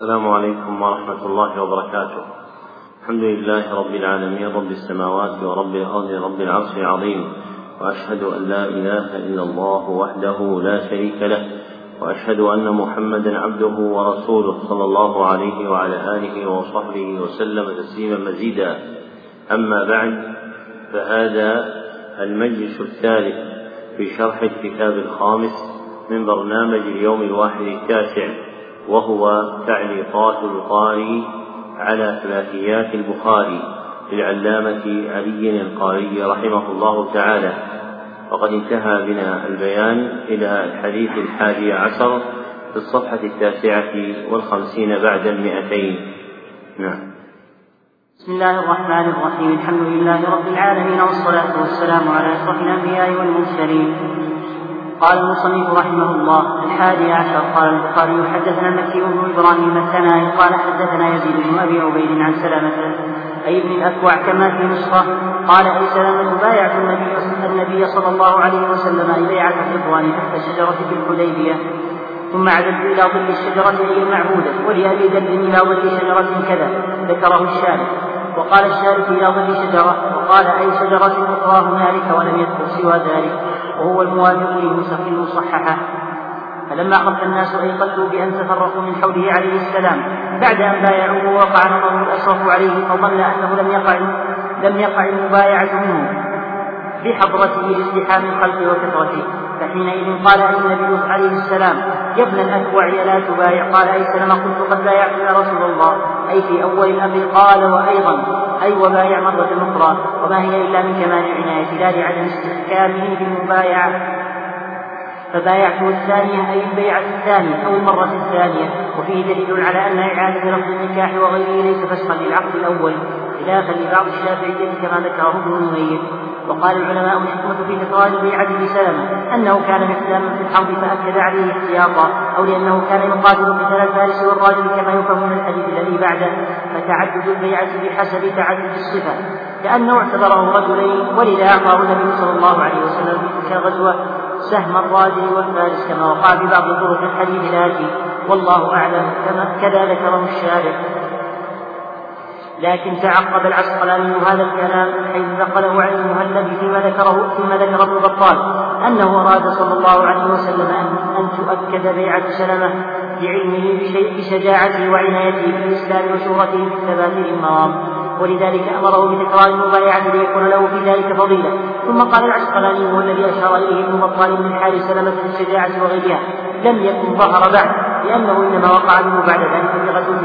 السلام عليكم ورحمة الله وبركاته. الحمد لله رب العالمين رب السماوات ورب الأرض رب العرش العظيم. وأشهد أن لا إله إلا الله وحده لا شريك له. وأشهد أن محمدا عبده ورسوله صلى الله عليه وعلى آله وصحبه وسلم تسليما مزيدا. أما بعد فهذا المجلس الثالث في شرح الكتاب الخامس من برنامج اليوم الواحد التاسع. وهو تعليقات القاري على ثلاثيات البخاري للعلامة علي القاري رحمه الله تعالى. وقد انتهى بنا البيان إلى الحديث الحادي عشر في الصفحة التاسعة والخمسين بعد المئتين. نعم. بسم الله الرحمن الرحيم. الحمد لله رب العالمين والصلاة والسلام على أشرف الأنبياء والمرسلين قال المصنف رحمه الله الحادي عشر قال البخاري حدثنا المكي بن إبراهيم الثنائي قال حدثنا يزيد بن أبي عبيد عن سلامة أي ابن الأكوع كما في نسخة قال أي سلامة بايعت النبي النبي صلى الله عليه وسلم بيعه الاخوان تحت الشجرة في الحديبية ثم عدلت إلى ظل الشجرة هي المعبودة ولابي ذر إلى ظل شجرة كذا ذكره الشارع وقال الشارع إلى ظل شجرة وقال أي شجرة أخرى هنالك ولم يذكر سوى ذلك. وهو الموافق المصححة فلما خف الناس أيقنوا بأن تفرقوا من حوله عليه السلام بعد أن بايعوه وقع نظره الأشرف عليه فظن أنه لم يقع لم يقع المبايعة منه بحضرته لازدحام الخلق وكثرته فحينئذ قال النبي عليه السلام يا ابن الأكوع لا تبايع. قال أي سلم قلت قد بايعت يا رسول الله. أي في أول الأمر قال وأيضا أي وبايع مرة أخرى. وما هي إلا من كمال العناية لا لعدم استحكامه بالمبايعة. فبايعته الثانية أي البيعة الثانية أو المرة الثانية. وفيه دليل على أن إعادة لفظ النكاح وغيره ليس فسخا للعقد الأول. خلافا لبعض الشافعية كما ذكره ابن وقال العلماء الحكمة في تكرار بيعة بسلمة أنه كان محتاما في الحرب فأكد عليه احتياطا أو لأنه كان يقاتل قتال الفارس والراجل كما يفهم من الحديث الذي بعده فتعدد البيعة بحسب تعدد الصفة كأنه اعتبره رجلين ولذا أعطاه النبي صلى الله عليه وسلم في تلك الغزوة سهم الراجل والفارس كما وقع في بعض طرق الحديث الآتي والله أعلم كما كذا ذكره الشارع لكن تعقب العسقلاني هذا الكلام حيث نقله عن المهلب فيما ذكره ثم ذكر ابن بطال أنه أراد صلى الله عليه وسلم ان, أن تؤكد بيعة سلمة بعلمه بشيء بشجاعته وعنايته في الإسلام وشهرته في الثبات للمرام ولذلك أمره بتكرار المبايعه ليكون له في ذلك فضيلة. ثم قال العسقلاني هو الذي أشار إليه ابن بطال من حال سلمة الشجاعة وغيرها. لم يكن ظهر بعد لأنه إنما وقع منه بعد ذلك في غزوة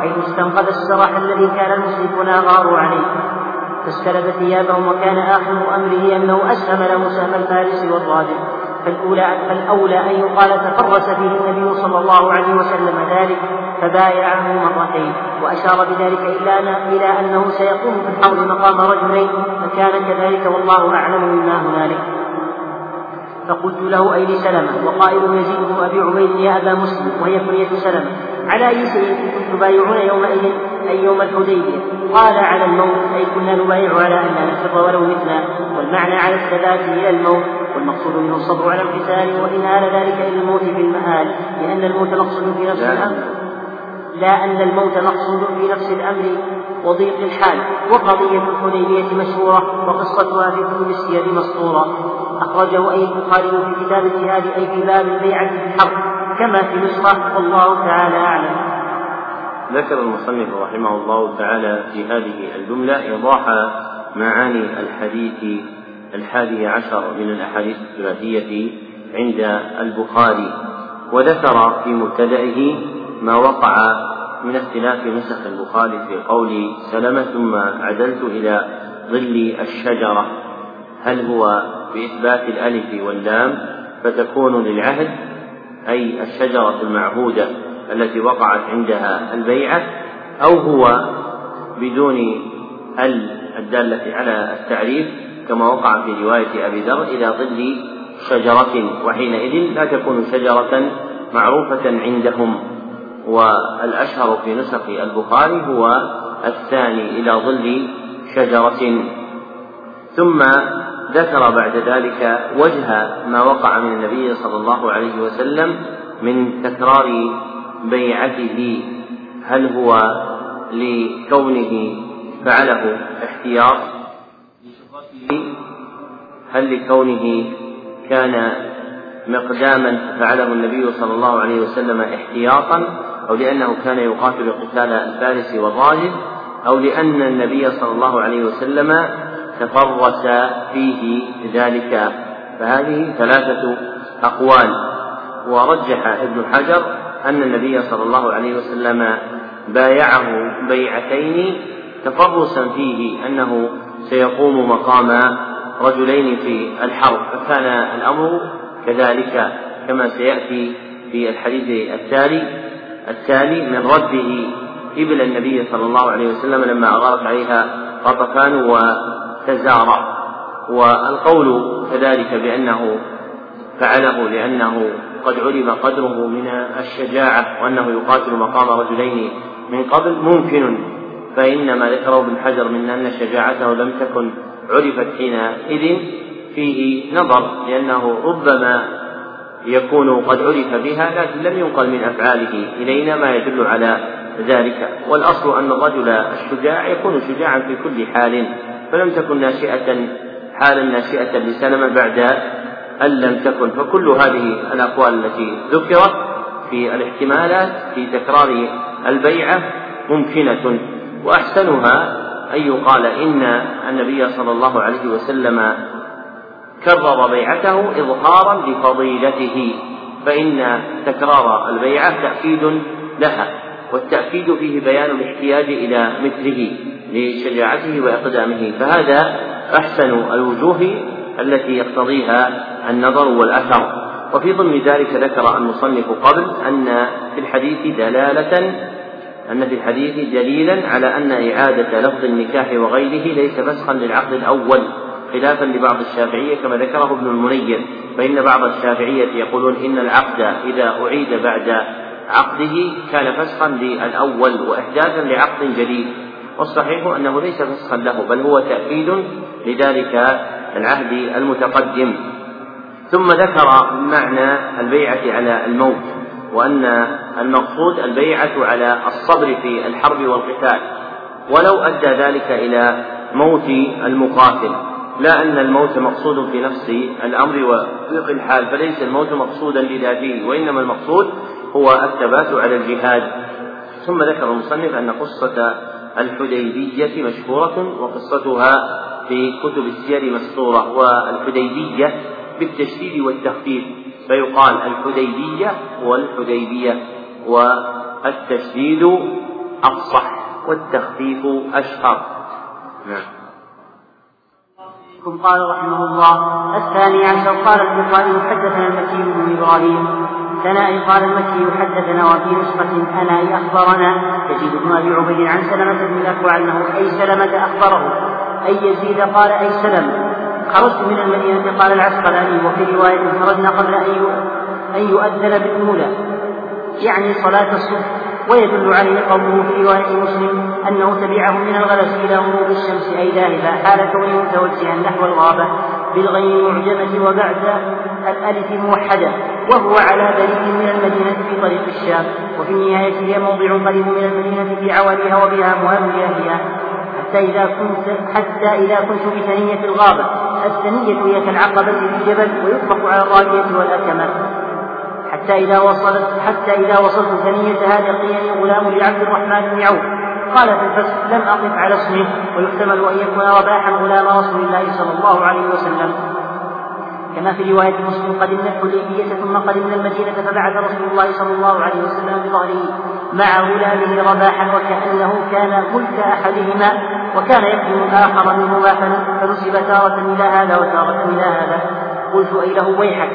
حيث استنقذ السراح الذي كان المشركون أغاروا عليه. فاستلب ثيابهم وكان آخر أمره أنه أسهم له سهم الفارس والراجل فالأولى فالأولى أن يقال تفرس فيه النبي صلى الله عليه وسلم ذلك فبايعه مرتين. وأشار بذلك إلى إلى أنه سيقوم في الحرب مقام رجلين فكان كذلك والله أعلم مما هنالك. فقلت له أي لسلمة وقائل يزيد بن أبي عبيد يا أبا مسلم وهي كنية سلمة. على شيء كنتم تبايعون يومئذ أي يوم الحديبية. قال على الموت أي كنا نبايع على أن لا نفر ولو متنا والمعنى على الثبات إلى الموت والمقصود منه الصبر على القتال وإن آل ذلك إلى الموت في المآل. لأن الموت مقصود في نفس الأمر. لا أن الموت مقصود في نفس الأمر وضيق الحال. وقضية الحديبية مشهورة وقصتها في كتب السير مسطورة أخرجه أي البخاري في كتاب الجهاد أي في باب البيعة في الحرب. كما في نسخة والله تعالى أعلم. ذكر المصنف رحمه الله تعالى في هذه الجملة إيضاح معاني الحديث الحادي عشر من الأحاديث الثلاثية عند البخاري وذكر في مبتدئه ما وقع من اختلاف نسخ البخاري في قول سلمة ثم عدلت إلى ظل الشجرة. هل هو بإثبات الألف واللام فتكون للعهد أي الشجرة المعهودة التي وقعت عندها البيعة أو هو بدون ال الدالة على التعريف كما وقع في رواية أبي ذر إلى ظل شجرة وحينئذ لا تكون شجرة معروفة عندهم. والأشهر في نسخ البخاري هو الثاني إلى ظل شجرة. ثم ذكر بعد ذلك وجه ما وقع من النبي صلى الله عليه وسلم من تكرار بيعته هل هو لكونه فعله احتياط؟ هل لكونه كان مقداما فعله النبي صلى الله عليه وسلم احتياطا؟ أو لأنه كان يقاتل قتال الفارس والراجل أو لأن النبي صلى الله عليه وسلم تفرس فيه ذلك. فهذه ثلاثة أقوال. ورجح ابن حجر أن النبي صلى الله عليه وسلم بايعه بيعتين تفرسا فيه أنه سيقوم مقام رجلين في الحرب. فكان الأمر كذلك كما سيأتي في الحديث التالي. التالي من رده إبل النبي صلى الله عليه وسلم لما أغارت عليها غطفان وتزارع والقول كذلك بأنه فعله لأنه قد علم قدره من الشجاعة وأنه يقاتل مقام رجلين من قبل ممكن فإن ما ذكره ابن حجر من أن شجاعته لم تكن عرفت حينئذ. فيه نظر لأنه ربما يكون قد عرف بها لكن لم ينقل من أفعاله إلينا ما يدل على ذلك. والأصل أن الرجل الشجاع يكون شجاعا في كل حال. فلم تكن ناشئة حالا ناشئة لسلمة بعد أن لم تكن. فكل هذه الأقوال التي ذكرت في الاحتمالات في تكرار البيعة ممكنة وأحسنها أن يقال إن النبي صلى الله عليه وسلم كرر بيعته إظهارا لفضيلته فإن تكرار البيعة تأكيد لها والتأكيد فيه بيان الاحتياج إلى مثله. لشجاعته وإقدامه. فهذا أحسن الوجوه التي يقتضيها النظر والأثر. وفي ضمن ذلك ذكر المصنف قبل أن في الحديث دلالة أن في الحديث دليلا على أن إعادة لفظ النكاح وغيره ليس فسخا للعقد الأول خلافا لبعض الشافعية كما ذكره ابن المنير. فإن بعض الشافعية يقولون إن العقد إذا أعيد بعد عقده كان فسخا للأول وإحداثا لعقد جديد. والصحيح أنه ليس فسخا له بل هو تأكيد لذلك العهد المتقدم. ثم ذكر معنى البيعة على الموت وأن المقصود البيعة على الصبر في الحرب والقتال. ولو أدى ذلك إلى موت المقاتل. لا أن الموت مقصود في نفس الأمر وفي الحال فليس الموت مقصودا لذاته وإنما المقصود هو الثبات على الجهاد. ثم ذكر المصنف أن قصة الحديبية مشهورة وقصتها في كتب السير مسطورة والحديبية بالتشديد والتخفيف فيقال الحديبية والحديبية والتشديد أفصح والتخفيف أشهر. نعم. قال رحمه الله الثاني عشر قال البخاري حدثنا المكي بن إبراهيم. ثنائي قال المكي حدثنا وفي نسخة أنا أخبرنا. يزيد بن أبي عبيد عن سلمة بن الأكوع أنه أي سلمة أخبره. أي يزيد قال أي سلمة خرجت من المدينة قال العسقلاني وفي رواية خرجنا قبل أن يؤذن بالأولى. يعني صلاة الصبح. ويدل عليه قوله في رواية مسلم أنه تبعهم من الغلس إلى غروب الشمس أي ذاهبا حال كونه متوجها نحو الغابة بالغين المعجمة وبعد الألف موحدة وهو على بريد من المدينة في طريق الشام وفي النهاية هي موضع قريب من المدينة في عواليها وبها مهام لأهلها حتى إذا كنت حتى إذا كنت بثنية الغابة الثنية هي كالعقبة في الجبل ويطلق على الراجية والأكمة. حتى إذا وصلت حتى إذا وصلت ثنية هذا قيل غلام لعبد الرحمن بن عوف قال في الفتح لم أقف على اسمه ويحتمل أن يكون رباحا غلام رسول الله صلى الله عليه وسلم. كما في رواية مسلم قدمنا الحديبية ثم قدمنا المدينة فبعث رسول الله صلى الله عليه وسلم بظهره مع غلامه رباحا وكأنه كان ملك أحدهما وكان يخدم الآخر منهما فنسب تارة إلى هذا وتارة إلى هذا. قلت أي له ويحك؟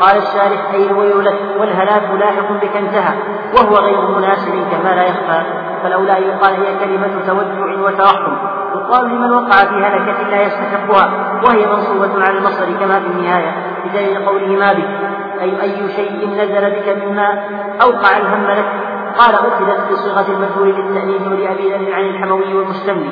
قال الشارح أي الويل لك والهلاك لاحق بك انتهى وهو غير مناسب كما لا يخفى. فلولا أن يقال هي كلمة تودع وترحم يقال لمن وقع في هلكة لا يستحقها وهي منصوبة على المصدر كما في النهاية بدليل قوله ما بك؟ أي أي شيء نزل بك مما أوقع الهم لك. قال أخذت بصيغة المجهول للتأنيث ولأبي ذر عن الحموي والمستملي.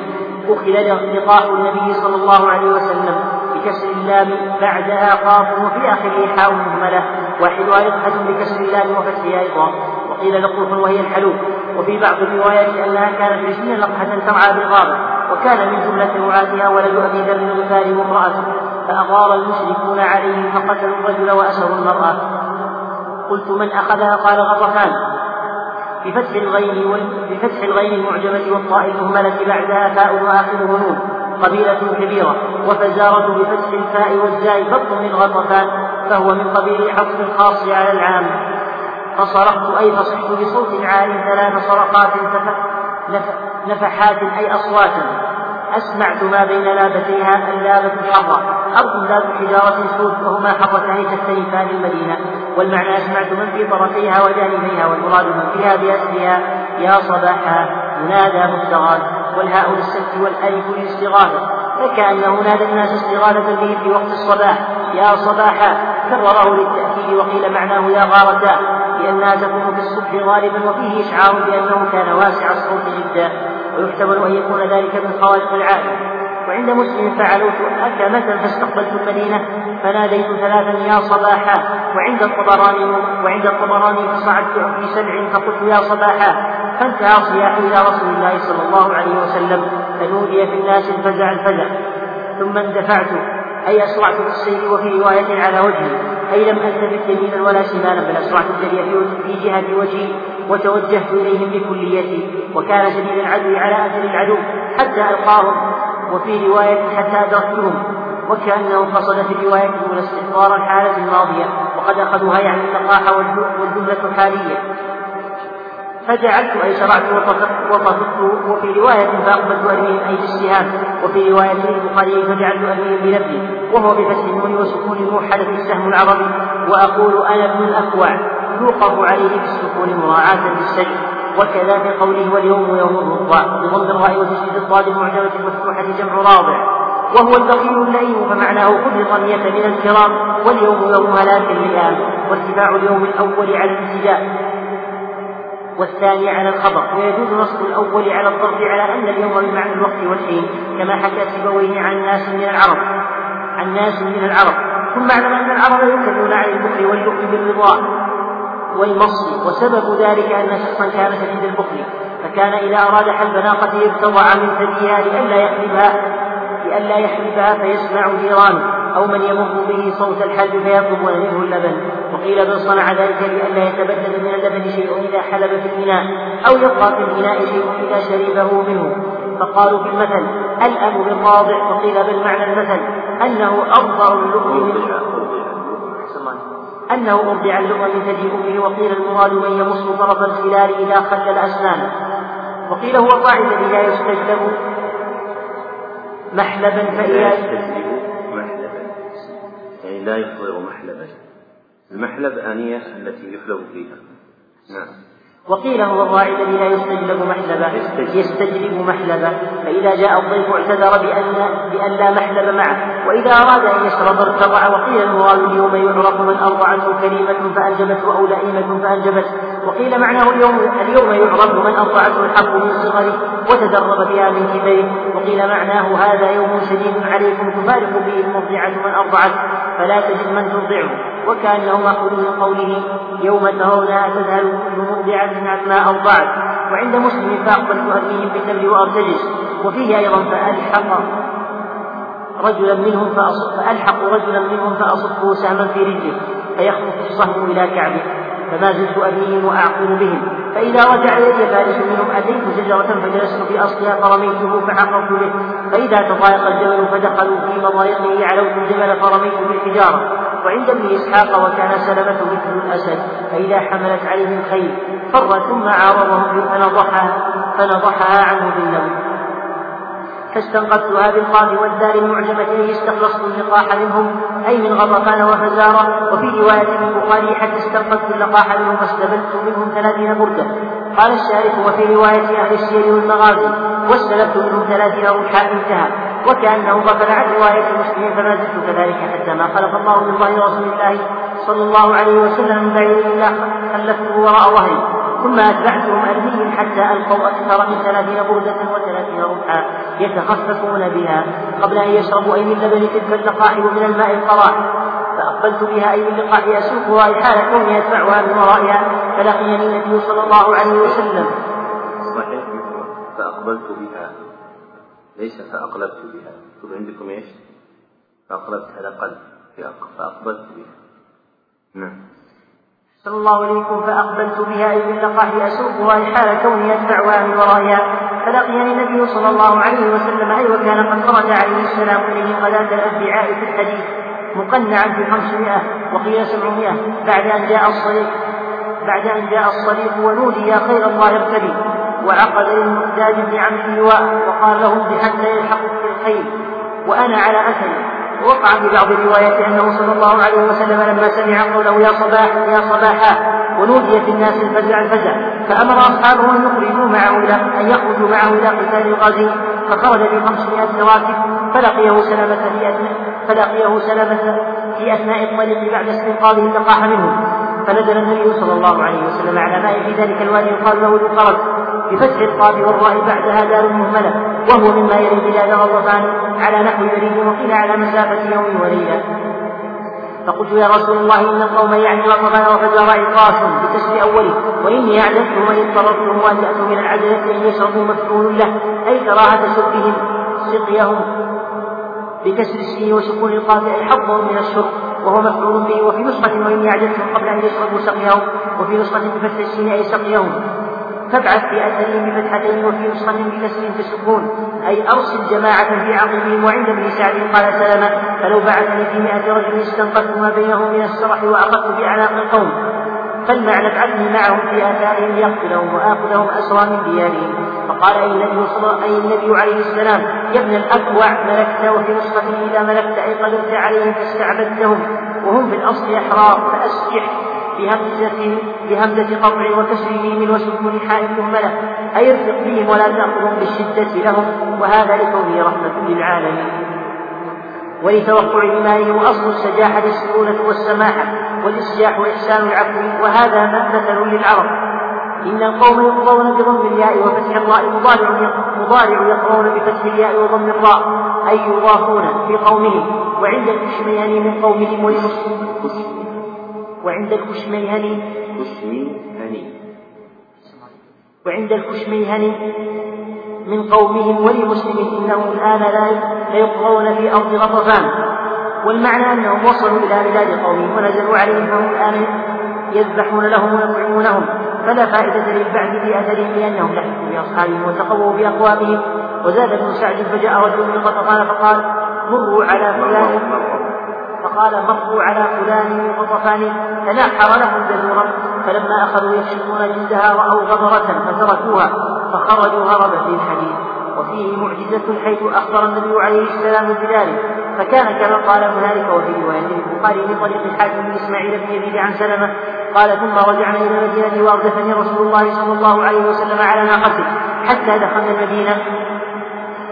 أخذ لقاح النبي صلى الله عليه وسلم بكسر اللام بعدها قاف وفي آخره حاء مهملة. وحلها رقحة بكسر اللام وفتحها أيضا وقيل لقوح وهي الحلوب. وفي بعض الروايات أنها كانت عشرين لقحة ترعى بالغابة وكان من جملة رعاتها ولد أبي ذر الغفاري وامرأته فأغار المشركون عليه فقتلوا الرجل وأسروا المرأة. قلت من أخذها؟ قال غطفان. بفتح الغين بفتح الغين المعجمة والطاء المهملة بعدها فاء وآخره نون قبيلة كبيرة وفزارة بفتح الفاء والزاء فضل من غطفان فهو من قبيل حفظ الخاص على العام. فصرخت أي فصحت بصوت عال ثلاث صرخات نفحات أي أصواتا أسمعت ما بين لابتيها اللابة الحمراء أرض ذات حجارة سود وهما حرتان تختلفان المدينة. والمعنى أسمعت من في طرفيها وجانبيها والمراد من فيها بأسرها يا صباحا ينادى مفترات والهاء للسكت والألف للاستغاثة. فكأنه نادى الناس استغاثة به في وقت الصباح. يا صباحا كرره للتأكيد وقيل معناه يا غارتا. لأنها تكون في الصبح غالبا وفيه إشعار بأنه كان واسع الصوت جدا ويحتمل أن يكون ذلك من خوارق العادة وعند مسلم فعلوت أكمة فاستقبلت المدينة؟ فناديت ثلاثا يا صباحا. وعند الطبراني وعند الطبراني فصعدت في سبع فقلت يا صباحا. فانتهى صياح إلى رسول الله صلى الله عليه وسلم فنودي في الناس الفزع الفزع. ثم اندفعت. أي أسرعت في السير وفي رواية على وجهي أي لم ألتفت يمينا ولا شمالا بل أسرعت الجري في جهة وجهي وتوجهت إليهم بكليتي وكان شديد العدو على أثر العدو حتى ألقاهم وفي رواية حتى أدركتهم. وكأنه قصد في الرواية الأولى استحضار الحالة الماضية وقد أخذوها يعني اللقاح والجملة حالية فجعلت أي شرعت وطفقت وفي رواية فأقبلت أرميهم أي بالسهام وفي رواية البخاري فجعلت أرميهم بنبلي وهو بفتح النون وسكون الموحدة السهم العربي وأقول أنا ابن الأكوع يوقف عليه بالسكون مراعاة للسجن وكذا في قوله واليوم يوم الرضع بضم الراء وتشديد الضاد المعجمة المفتوحة جمع راضع. وهو البخيل اللئيم فمعناه خذ الرمية من الكرام واليوم يوم هلاك اللئام وارتفاع اليوم الأول على الابتداء. والثاني على الخبر ويجوز نصب الأول على الضرب على أن اليوم بمعنى الوقت والحين كما حكى سيبويه عن ناس من العرب. عن ناس من العرب. ثم اعلم أن العرب يكلون عن البخل واللؤم بالرضا والمصل وسبب ذلك أن شخصا كان شديد البخل فكان إذا أراد حلب ناقته ابتضع من ثديها لئلا يحلبها لئلا يحلبها فيسمع جيرانه. أو من يمر به صوت الحلب فيطلبون منه اللبن. وقيل من صنع ذلك لئلا يتبدل من اللبن شيء إذا حلب في الإناء أو يبقى في الإناء شيء إذا شربه منه. فقالوا في المثل الأم بالواضع وقيل بالمعنى المثل؟ أنه أظهر اللؤم من أنه أرضع اللؤم من ثدي أمه. وقيل المراد من يمص طرف الخلال إذا خلل أسنانه وقيل هو الراعي الذي لا يستجلب محلبا فإذا لا يصدر محلبا المحلب آنية التي يحلب فيها. نعم. وقيل هو الراعي الذي لا يستجلب محلبا يستجلب. محلبا فإذا جاء الضيف اعتذر بأن بأن لا محلب معه. وإذا أراد أن يشرب ارتضع. وقيل المراد اليوم يعرف من أرضعته كريمة فأنجبته أو لئيمة فأنجبته. وقيل معناه اليوم اليوم يعرف من أرضعته الحق من صغره وتدرب بها من كبره. وقيل معناه هذا يوم شديد عليكم تفارق به المرضعة من أرضعت فلا تجد من ترضعه وكأنه مأخوذ من قوله يوم ترونها تذهل كل مرضعة عما أرضعت. وعند مسلم فأقبلت أهليهم بالنبل وأرتجز وفيه أيضا فألحق رجلا منهم فألحق رجلا منهم فأصبه سهما في رجله فيخطف الصهم إلى كعبه. فما زلت أبنيهم وأعقل بهم. فإذا رجع إلي فارس منهم أتيت شجرة فجلست في أصلها فرميته فعقرت به. فإذا تضايق الجبل فدخلوا في مضايقه علوت الجبل فرميت بالحجارة. وعند ابن إسحاق وكان سلمة مثل الأسد. فإذا حملت عليه الخيل فر ثم عارضهم فنضحها فنضحها عنه بالنوم. فاستنقذتها بالقاف والدار المعجمتين استخلصت اللقاح منهم أي من غطفان وفزارة وفي رواية البخاري حتى استنقذت اللقاح منهم فاستبدت منهم ثلاثين بردة قال الشارح وفي رواية أهل السير والمغازي واستلبت منهم ثلاثين رمحا انتهى. وكأنه غفل عن رواية مسلم فما زلت كذلك حتى ما خلق الله من ظهر رسول الله صلى الله عليه وسلم من بعيد إلا خلفته وراء ظهري ثم أتبعتهم أرمي حتى ألقوا أكثر من ثلاثين بردة وثلاثين رمحا يتخففون بها قبل أن يشربوا أي من لبن تلك اللقاح ومن الماء القراح فأقبلت بها أي باللقاء أسوقها حال كوني أتبعها من ورائها. فلقيني النبي صلى الله عليه وسلم. صحيح فأقبلت بها. ليس فأقلبت بها. مكتوب عندكم إيش؟ فأقلبت على قلب. فأقبلت بها. نعم. صلى الله عليكم فأقبلت بها أي باللقاح أسوقها حال كوني أتبعها من ورائها فلقيني النبي صلى الله عليه وسلم أي وكان قد خرج عليه السلام إليه غداة الأنبياء في الحديث مقنعا في خمسمائة وقيل سبعمائة بعد أن جاء الصديق بعد أن جاء الصديق ونودي يا خير الله ارتدي. وعقد للمقداد بن عمرو اللواء وقال له بحتى يلحقك بالخيل وأنا على أثري. وقع في بعض الروايات أنه صلى الله عليه وسلم لما سمع قوله يا صباح يا صباحا ونودي في الناس الفزع الفزع. فأمر أصحابه أن يخرجوا معه إلى أن يخرجوا معه إلى قتال الغازي فخرج بخمسمائة راكب فلقيه سلامة في أثناء فلقيه سلامة في أثناء الطريق بعد استنقاذه اللقاح منه. فنزل النبي صلى الله عليه وسلم على ماء في ذلك الوادي يقال له القرد بفتح القاف والراء بعدها دار مهملة وهو مما يلي بلاد غضبان على نحو يريد وقيل على مسافة يوم وليلة. فقلت يا رسول الله إن القوم يعني غضبان وفجر عقاش بكسر أوله وإني أعجبتهم أن اضطررتهم أن يأتوا من العجلة أن يشربوا مفعول له أي كراهة شربهم سقيهم بكسر السين وسكون القاف أي حظهم من الشرب وهو مفعول به وفي نسخة وإني أعجبتهم قبل أن يشربوا سقيهم وفي نسخة بفتح السين أي سقيهم فابعث في أثرهم بفتحتين وفي نسخة بكسر السكون أي أرسل جماعة في عقبهم وعند ابن سعد قال سلمة فلو بعثني في مئة رجل استنقذت ما بينهم من السرح وأخذت بأعناق القوم. فلنعل ابعثني معهم في آثارهم ليقتلهم وآخذهم أسرى من ديارهم. فقال أي النبي صلى أي النبي عليه السلام يا ابن الأكوع ملكت وفي نسخة إذا ملكت أي قدرت عليهم فاستعبدتهم وهم في الأصل أحرار فأسجح بهمزة بهمزة قطع وكسر ميم وسكون حاء مهملة أي ارفق بهم ولا تأخذهم بالشدة لهم وهذا لكونه رحمة للعالمين. ولتوقع دمائهم وأصل السجاحة السهولة والسماحة والإسجاح وإحسان العفو وهذا مثل للعرب. إن القوم يقضون بضم الياء وفتح الراء مضارع مضارع يقرون بفتح الياء وضم الراء أي يضافون في قومهم. وعند الكشميان من قومهم وعند الكشميهني كشميهني وعند الكشميهني من قومهم ولمسلم إنهم الآن لا يطغون في أرض غطفان والمعنى أنهم وصلوا إلى بلاد قومهم ونزلوا عليهم فهم الآن يذبحون لهم ويطعمونهم. فلا فائدة للبعث في أثرهم لأنهم لحقوا بأصحابهم وتقووا بأقوامهم. وزاد ابن سعد فجاء رجل من غطفان فقال مروا على فلان. فقال مروا على فلان وطفان تناحر لهم جزورا. فلما أخذوا يكشفون جلدها رأوا غبرة فتركوها فخرجوا هرب في الحديث وفيه معجزة حيث أخبر النبي عليه السلام بذلك. فكان كما قال هنالك وفي رواية البخاري من طريق الحاكم بن إسماعيل بن يزيد عن سلمة قال ثم رجعنا إلى المدينة وأردفني رسول الله صلى الله عليه وسلم على ناقته حتى دخلنا المدينة.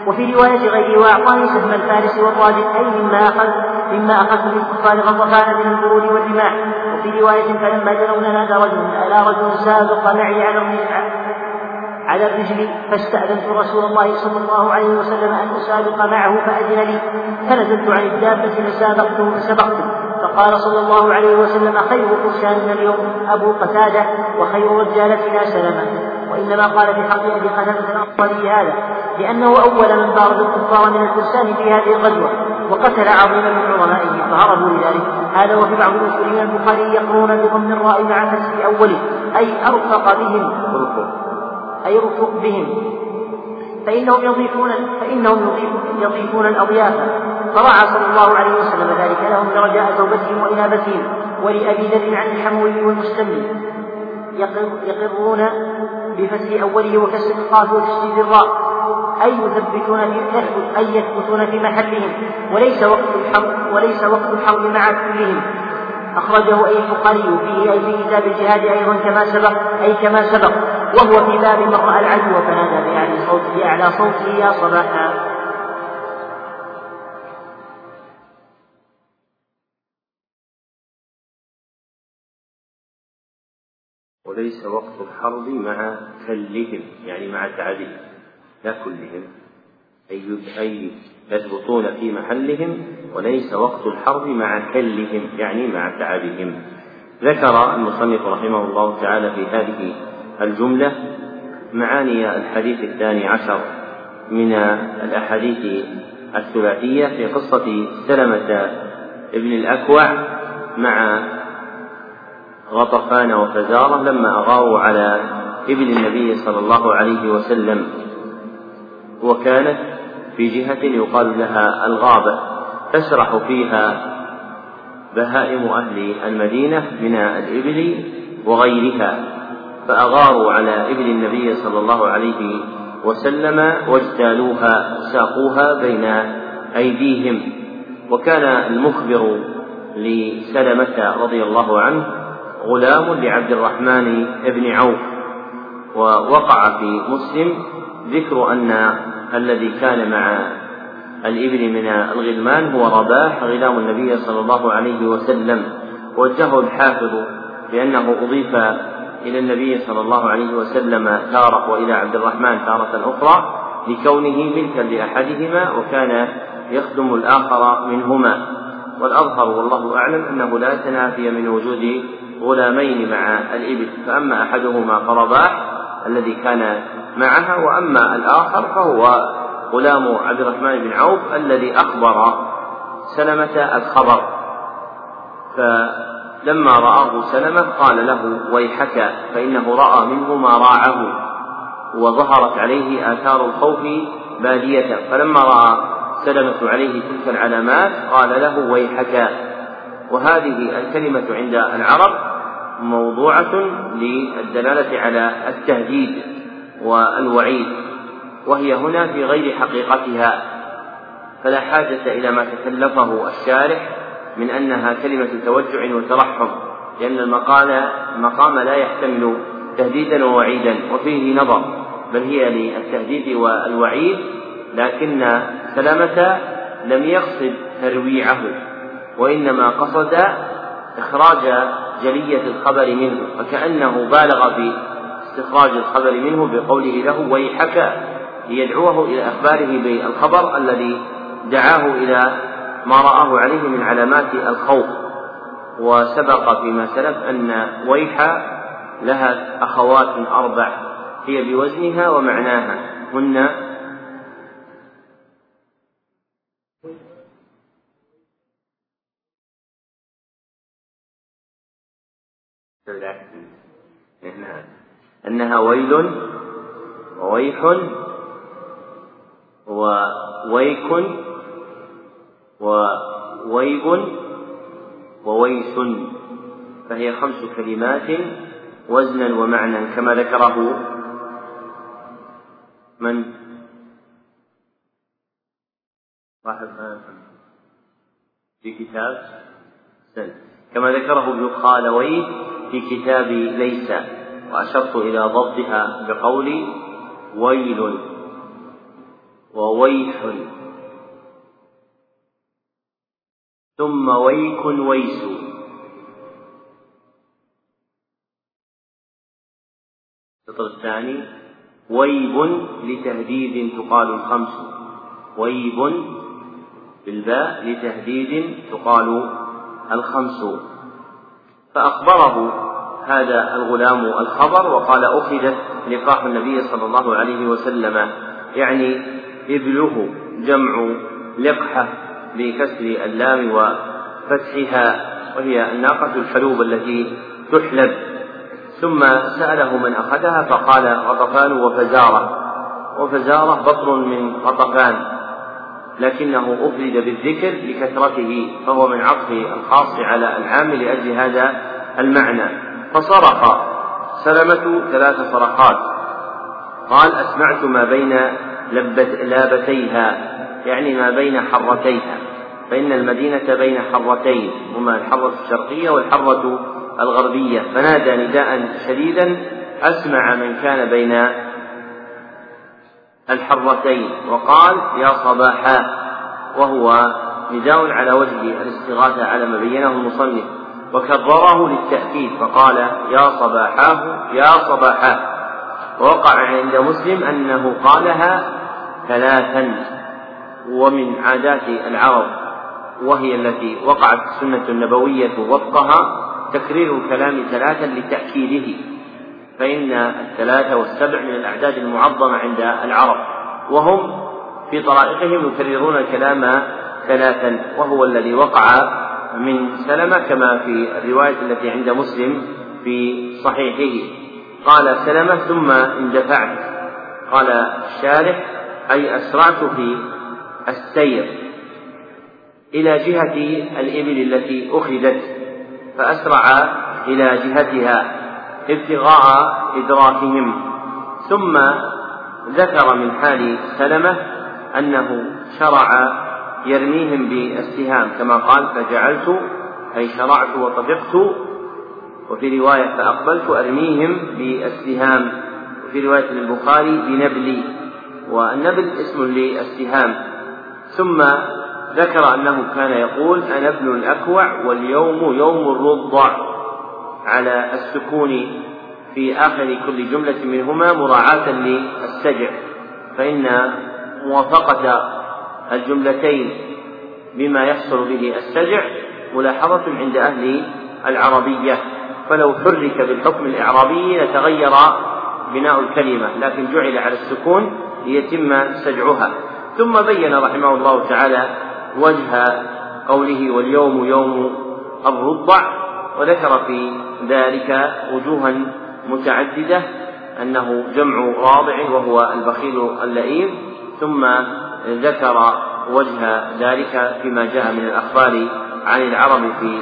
وفي رواية غيره وأعطاني سهم الفارس والراجل أي مما أخذ مما أخذت من كفار غطفان من البرود والرماح وفي رواية فلما جنونا نادى رجل ألا رجل سابق معي على على الرجل فاستأذنت رسول الله صلى الله عليه وسلم أن أسابق معه فأذن لي فنزلت عن الدابة فسابقته فسبقته فقال صلى الله عليه وسلم خير فرساننا اليوم أبو قتادة وخير رجالتنا سلمة. وإنما قال في حق أبي قتادة الأنصاري هذا لأنه أول من بارز الكفار من الفرسان في هذه الغزوة وقتل عظيما من عظمائه فهربوا لذلك. هذا وفي بعض الأصول من البخاري يقرون بضم الراء مع فتح أوله أي أرفق بهم. أي بهم. فإنهم يضيفون فإنهم يضيفون الأضياف. فرعى صلى الله عليه وسلم ذلك. لهم لرجاء توبتهم وإنابتهم. ولأبي ذر عن الحموي والمستمي. يقرون بفتح أوله وكسر القاف وتشديد الراء. أي يثبتون في أي يثبتون في محلهم. وليس وقت الحرب وليس وقت الحرب مع كلهم. أخرجه أي البخاري فيه أي في كتاب الجهاد أيضا كما سبق أي كما سبق. وهو في باب من رأى العدو فنادى بأعلى صوته بأعلى صوته يا صباحا وليس وقت الحرب مع كلهم يعني مع تعديل لا كلهم. أي يثبتون في محلهم وليس وقت الحرب مع كلهم يعني مع تعبهم ذكر المصنف رحمه الله تعالى في هذه الجملة معاني الحديث الثاني عشر من الأحاديث الثلاثية في قصة سلمة ابن الأكوع مع غطفان وفزارة لما أغاروا على ابن النبي صلى الله عليه وسلم وكانت في جهة يقال لها الغابة تسرح فيها بهائم أهل المدينة من الإبل وغيرها. فأغاروا على إبل النبي صلى الله عليه وسلم واجتالوها ساقوها بين أيديهم. وكان المخبر لسلمة رضي الله عنه غلام لعبد الرحمن بن عوف. ووقع في مسلم ذكر أن الذي كان مع الإبل من الغلمان هو رباح غلام النبي صلى الله عليه وسلم. وجهه الحافظ بأنه أضيف إلى النبي صلى الله عليه وسلم تارة وإلى عبد الرحمن تارة أخرى لكونه ملكا لأحدهما وكان يخدم الآخر منهما. والأظهر والله أعلم أنه لا تنافي من وجود غلامين مع الإبل فأما أحدهما فرباح الذي كان معها وأما الآخر فهو غلام عبد الرحمن بن عوف الذي أخبر سلمة الخبر. فلما رآه سلمة قال له ويحك فإنه رأى منه ما راعه وظهرت عليه آثار الخوف بادية. فلما رأى سلمة عليه تلك العلامات قال له ويحك. وهذه الكلمة عند العرب موضوعة للدلالة على التهديد والوعيد وهي هنا في غير حقيقتها. فلا حاجة إلى ما تكلفه الشارح من أنها كلمة توجع وترحم لأن المقال المقام لا يحتمل تهديدا ووعيدا وفيه نظر بل هي للتهديد والوعيد لكن سلامة لم يقصد ترويعه وإنما قصد إخراج جلية الخبر منه فكأنه بالغ في استخراج الخبر منه بقوله له ويحك ليدعوه إلى إخباره بالخبر الذي دعاه إلى ما رآه عليه من علامات الخوف وسبق فيما سلف أن ويح لها أخوات أربع هي بوزنها ومعناها هن أنها ويل وويح وويك وويب وويس فهي خمس كلمات وزنا ومعنى كما ذكره من؟ صاحب في كتاب سن. كما ذكره ابن خالويه في كتاب ليس وأشرت إلى ضبطها بقولي ويل وويح. ثم ويك ويس. السطر الثاني ويب لتهديد تقال الخمس ويب بالباء لتهديد تقال الخمس. فأخبره هذا الغلام الخبر وقال أخذت لقاح النبي صلى الله عليه وسلم يعني إبله جمع لقحة. بكسر اللام وفتحها وهي الناقة الحلوب التي تحلب. ثم سأله من أخذها فقال غطفان وفزارة. وفزارة بطن من غطفان لكنه أفرد بالذكر لكثرته فهو من عطف الخاص على العام لأجل هذا المعنى. فصرخ سلمة ثلاث صرخات. قال أسمعت ما بين لبت لابتيها. يعني ما بين حرتيها فإن المدينة بين حرتين هما الحرة الشرقية والحرة الغربية. فنادى نداء شديدا أسمع من كان بين الحرتين وقال يا صباحا وهو نداء على وجه الاستغاثة على ما بينه المصنف وكرره للتأكيد فقال يا صباحاه يا صباحاه. ووقع عند مسلم أنه قالها ثلاثا. ومن عادات العرب وهي التي وقعت السنة النبوية وفقها تكرير الكلام ثلاثا لتأكيده فإن الثلاثة والسبع من الأعداد المعظمة عند العرب وهم في طرائقهم يكررون الكلام ثلاثا وهو الذي وقع من سلمة كما في الرواية التي عند مسلم في صحيحه. قال سلمة ثم اندفعت قال الشارح أي أسرعت في السير إلى جهة الإبل التي أخذت فأسرع إلى جهتها ابتغاء إدراكهم. ثم ذكر من حال سلمة أنه شرع يرميهم بالسهام كما قال فجعلت أي شرعت وطفقت وفي رواية فأقبلت أرميهم بالسهام. وفي رواية البخاري بنبلي. والنبل اسم للسهام. ثم ذكر أنه كان يقول أنا ابن الأكوع واليوم يوم الرضع على السكون في آخر كل جملة منهما مراعاة للسجع فإن موافقة الجملتين بما يحصل به السجع ملاحظة عند أهل العربية فلو حرك بالحكم الإعرابي لتغير بناء الكلمة لكن جعل على السكون ليتم سجعها. ثم بين رحمه الله تعالى وجه قوله واليوم يوم الرضع وذكر في ذلك وجوها متعددة أنه جمع راضع وهو البخيل اللئيم ثم ذكر وجه ذلك فيما جاء من الأخبار عن العرب في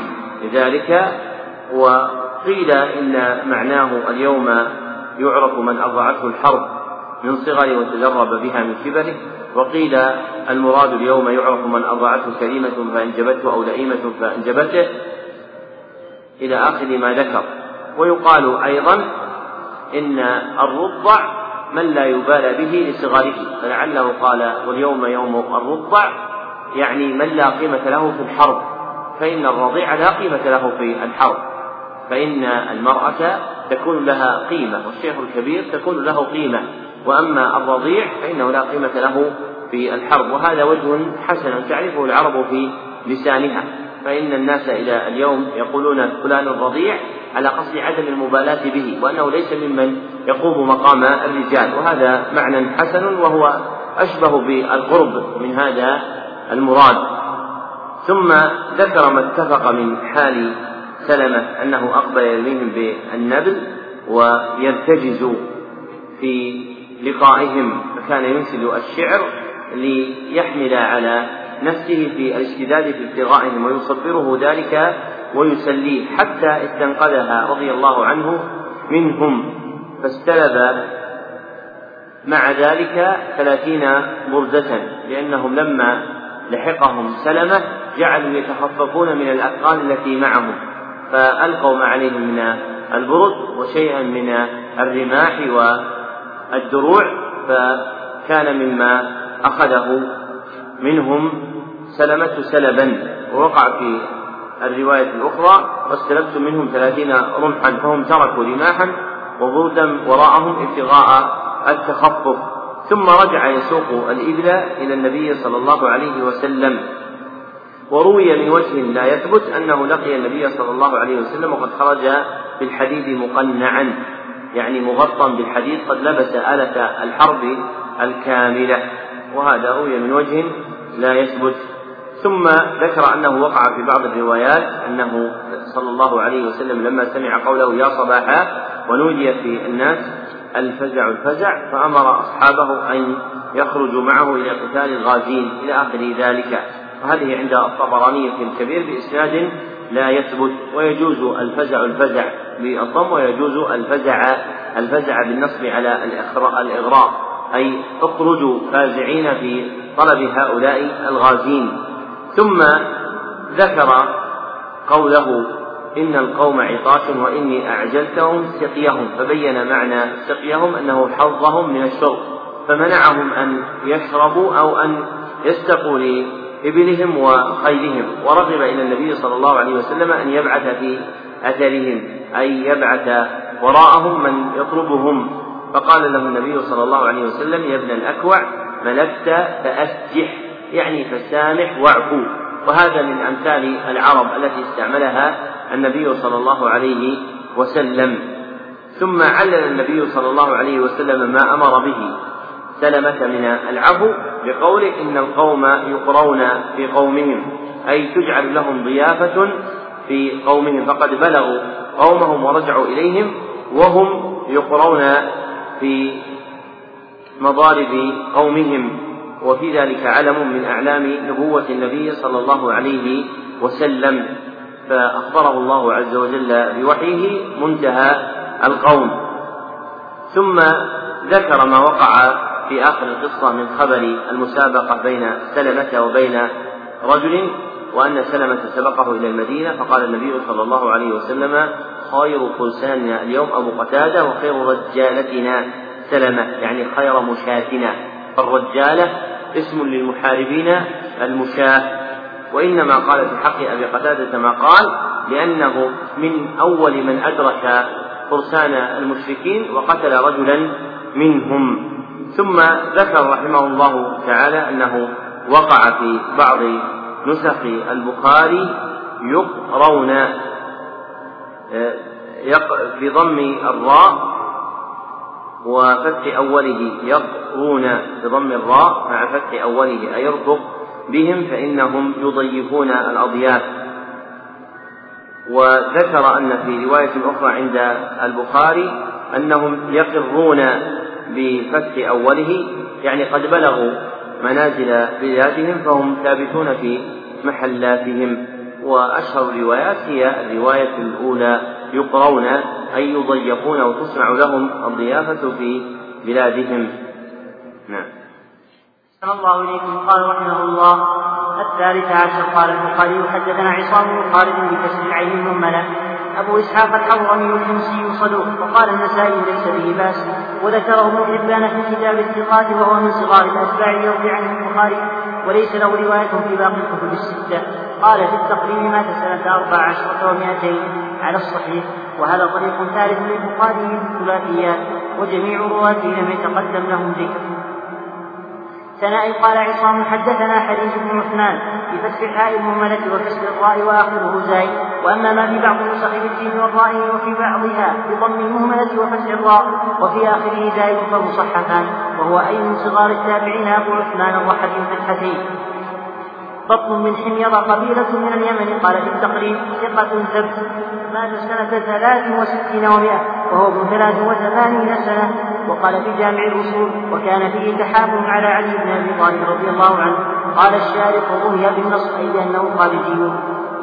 ذلك وقيل إن معناه اليوم يعرف من أضعته الحرب. من صغره وتجرب بها من كبره وقيل المراد اليوم يعرف من أضعته كريمة فأنجبته أو لئيمة فأنجبته إلى آخر ما ذكر. ويقال أيضا إن الرضع من لا يبالى به لصغره فلعله قال واليوم يوم الرضع يعني من لا قيمة له في الحرب فإن الرضيع لا قيمة له في الحرب فإن المرأة تكون لها قيمة والشيخ الكبير تكون له قيمة. وأما الرضيع فإنه لا قيمة له في الحرب وهذا وجه حسن تعرفه العرب في لسانها. فإن الناس إلى اليوم يقولون فلان الرضيع على قصد عدم المبالاة به وأنه ليس ممن يقوم مقام الرجال. وهذا معنى حسن وهو أشبه بالقرب من هذا المراد. ثم ذكر ما اتفق من حال سلمة أنه أقبل يرميهم بالنبل ويرتجز في لقائهم فكان ينسل الشعر ليحمل على نفسه في الاشتداد في ابتغائهم ويصبره ذلك ويسليه حتى استنقذها رضي الله عنه منهم. فاستلب مع ذلك ثلاثين بردة لأنهم لما لحقهم سلمة جعلوا يتخففون من الأثقال التي معهم فألقوا ما عليهم من البرد وشيئا من الرماح والدروع فكان مما أخذه منهم سلمة سلبا. ووقع في الرواية الأخرى واستلبت منهم ثلاثين رمحا فهم تركوا رماحا وبردا وراءهم ابتغاء التخفف. ثم رجع يسوق الإبل إلى النبي صلى الله عليه وسلم. وروي من وجه لا يثبت أنه لقي النبي صلى الله عليه وسلم وقد خرج بالحديد مقنعا. يعني مغطى بالحديد قد لبس آلة الحرب الكاملة وهذا روي من وجه لا يثبت. ثم ذكر أنه وقع في بعض الروايات أنه صلى الله عليه وسلم لما سمع قوله يا صباحا ونودي في الناس الفزع الفزع فأمر أصحابه أن يخرجوا معه إلى قتال الغازين إلى آخر ذلك. وهذه عند الطبراني الكبير بإسناد لا يثبت ويجوز الفزع الفزع. بالضم ويجوز الفزع الفزع بالنصب على الإغراء. أي اخرجوا فازعين في طلب هؤلاء الغازين. ثم ذكر قوله إن القوم عطاش وإني أعجلتهم سقيهم. فبين معنى سقيهم أنه حظهم من الشرب. فمنعهم أن يشربوا أو أن يستقوا لإبلهم وخيلهم. ورغب إلى النبي صلى الله عليه وسلم أن يبعث في أثرهم أي يبعث وراءهم من يطلبهم. فقال له النبي صلى الله عليه وسلم يا ابن الأكوع ملكت فأسجح يعني فسامح واعفو. وهذا من أمثال العرب التي استعملها النبي صلى الله عليه وسلم. ثم علل النبي صلى الله عليه وسلم ما أمر به. سلمة من العفو بقوله إن القوم يقرون في قومهم أي تجعل لهم ضيافة في قومهم فقد بلغوا قومهم ورجعوا إليهم وهم يقرون في مضارب قومهم وفي ذلك علم من أعلام نبوة النبي صلى الله عليه وسلم فأخبره الله عز وجل بوحيه منتهى القوم. ثم ذكر ما وقع في آخر القصة من خبر المسابقة بين سلمة وبين رجل وأن سلمة سبقه إلى المدينة فقال النبي صلى الله عليه وسلم خير فرساننا اليوم أبو قتادة وخير رجالتنا سلمة. يعني خير مشاتنا. فالرجالة اسم للمحاربين المشاة. وإنما قال في حق أبي قتادة ما قال لأنه من أول من أدرك فرسان المشركين وقتل رجلا منهم. ثم ذكر رحمه الله تعالى أنه وقع في بعض نسخ البخاري يقرون آه، بضم الراء وفتح أوله يقرون بضم الراء مع فتح أوله أيرفق بهم فإنهم يضيفون الأضياف. وذكر أن في رواية أخرى عند البخاري أنهم يقرون بفتح أوله يعني قد بلغوا منازل بلادهم فهم ثابتون في محلاتهم. وأشهر الروايات هي الرواية الأولى يقرون أي يضيفون وتسمع لهم الضيافة في بلادهم. نعم. صلى الله إليكم. قال رحمه الله الثالث عشر. قال البخاري حدثنا عصام بن خالد بكسر العين المهملة أبو إسحاق الحضرمي الحمصي صدوق. وقال النسائي ليس به بأس. وذكره ابن حبان في كتاب الثقات وهو من صغار الأتباع يروي عنه البخاري وليس له رواية في باقي الكتب الستة. قال في التقريب مات سنة أربع عشرة ومائتين على الصحيح وهذا طريق ثالث للبخاري في الثلاثيات وجميع رواته لم يتقدم لهم ذكر. ثناء قال عصام حدثنا حديث بن عثمان بفتح الحاء المهملة وكسر الراء وآخره زاي وأما ما في بعض النسخ بالجيم والراء وفي بعضها بضم المهملة وفتح الراء وفي آخره زايد فمصحفان وهو أي من صغار التابعين أبو عثمان الرحبي فتحتين بطن من حمير قبيلة من اليمن قال في التقريب ثقة ثبت مات سنة ثلاث وستين ومائة وهو ابن ثلاث وثمانين سنة. وقال في جامع الأصول وكان فيه تحاكم على علي بن أبي طالب رضي الله عنه. قال الشارق رمي بالنصر أي أنه خارجي.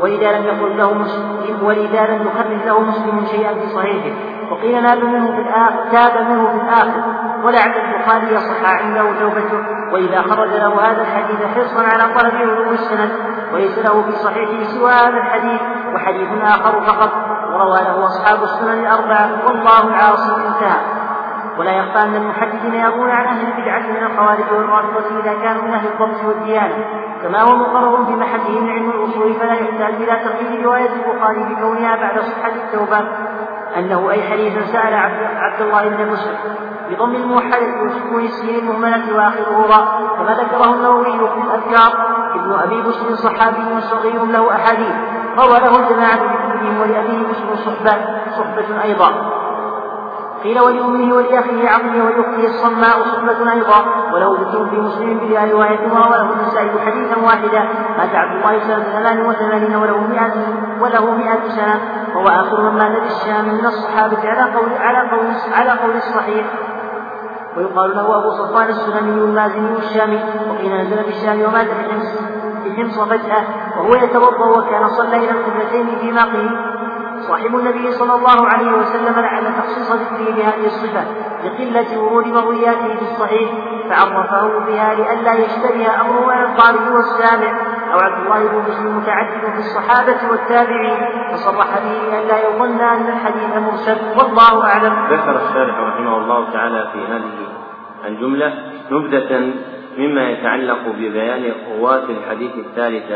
وإذا لم يقل له مسلم وإذا لم يخرج له مسلم شيئا في صحيحه. وقيل ناب منه في الآخر تاب منه في الآخر. ولعل البخاري يصح عنده توبته. وإذا خرج له هذا الحديث حرصا على طلب علو السند. وليس له في صحيحه سوى هذا الحديث. وحديث آخر فقط. وروى له أصحاب السنن الأربعة. والله العاصم انتهى. ولا يخفى أن المحدثين يروون عن أهل البدعة من الخوارج والرافضة إذا كانوا من أهل الضبط والديانة. كما هو مقرر في محله من علم الأصول فلا يحتاج إلى تقييد رواية البخاري بكونها بعد صحة التوبة. أنه أي حديث سأل عبد الله بن مسلم بضم الموحدة وسكون السين المهملة وآخره راء كما ذكره النووي في الأذكار. ابن أبي بشر صحابي صغير له أحاديث روى له الجماعة بكتبهم ولأبيه بشر صحبة صحبة أيضا. قيل ولأمه ولأخيه عمه ولأخته الصماء صحبة أيضا. وله ذكر في مسلم بلا رواية وله النسائي حديثا واحدا. مات عبد الله سنة ثمان وثمانين وله مئة وله مئة سنة. وهو آخر من مات بالشام من الصحابة على قول على قول على قول الصحيح ويقال له أبو صفوان السلمي المازني الشامي وقيل نزل في الشام ومات في حمص فجأة وهو يتوضأ وكان صلى إلى القبلتين في ماقه. صاحب النبي صلى الله عليه وسلم لعل تخصيص ذكره بهذه الصفة لقلة ورود مروياته في الصحيح فعرفه بها لئلا يشتبه أمره القارئ والسامع أو عبد الله بن مسلم متعدد في الصحابة والتابعين فصرح به لئلا يظن أن الحديث مرسل والله أعلم. ذكر الشارح رحمه الله تعالى في هذه الجملة نبذة مما يتعلق ببيان رواة الحديث الثالث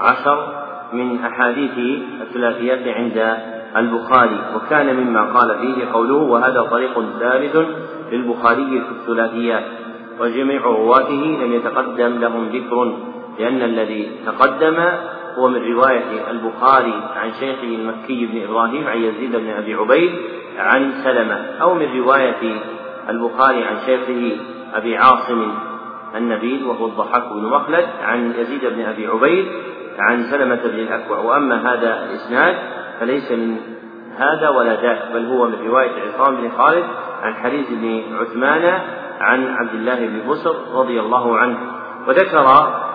عشر من أحاديث الثلاثيات عند البخاري وكان مما قال فيه قوله وهذا طريق ثالث للبخاري في الثلاثيات وجميع رواته لم يتقدم لهم ذكر لأن الذي تقدم هو من رواية البخاري عن شيخه المكي بن إبراهيم عن يزيد بن أبي عبيد عن سلمة أو من رواية البخاري عن شيخه أبي عاصم النبيل وهو الضحاك بن مخلد عن يزيد بن أبي عبيد عن سلمة بن الأكوع. وأما هذا الإسناد فليس من هذا ولا ذاك بل هو من رواية عصام بن خالد عن حريز بن عثمان عن عبد الله بن بسر رضي الله عنه. وذكر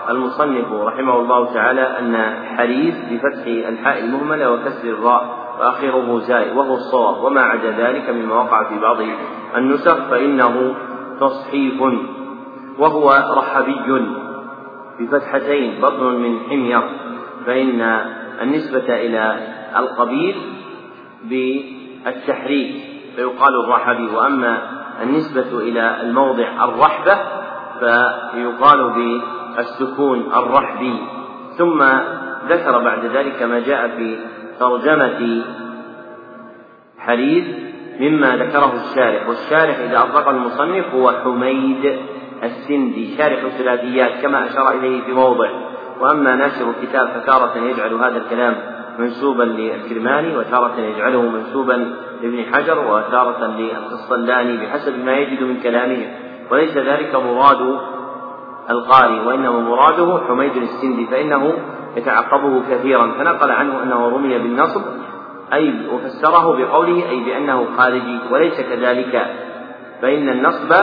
المصنف رحمه الله تعالى أن حريز بفتح الحاء المهملة وكسر الراء وآخره زاء وهو الصواب. وما عدا ذلك مما وقع في بعض النسخ فإنه تصحيف وهو رحبي بفتحتين بطن من حمير فإن النسبة إلى القبيل بالتحريك فيقال الرحبي وأما النسبة إلى الموضع الرحبة فيقال بالسكون الرحبي. ثم ذكر بعد ذلك ما جاء في ترجمة حريز مما ذكره الشارح. والشارح إذا أطلق المصنف هو حميد. السندي شارح الثلاثيات كما أشار إليه في موضع. وأما ناشر الكتاب فتارة يجعل هذا الكلام منسوبا للكرماني وتارة يجعله منسوبا لابن حجر وتارة للقسطلاني بحسب ما يجد من كلامه. وليس ذلك مراد القارئ وإنما مراده حميد السندي فإنه يتعقبه كثيرا. فنقل عنه أنه رمي بالنصب أي وفسره بقوله أي بأنه خارجي وليس كذلك. فإن النصب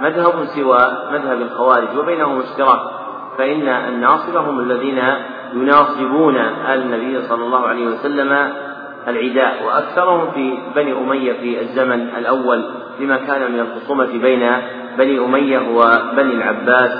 مذهب سوى مذهب الخوارج وبينهم اشتراك فإن الناصبة هم الذين يناصبون آل النبي صلى الله عليه وسلم العداء وأكثرهم في بني أمية في الزمن الأول لما كان من الخصومة بين بني أمية وبني العباس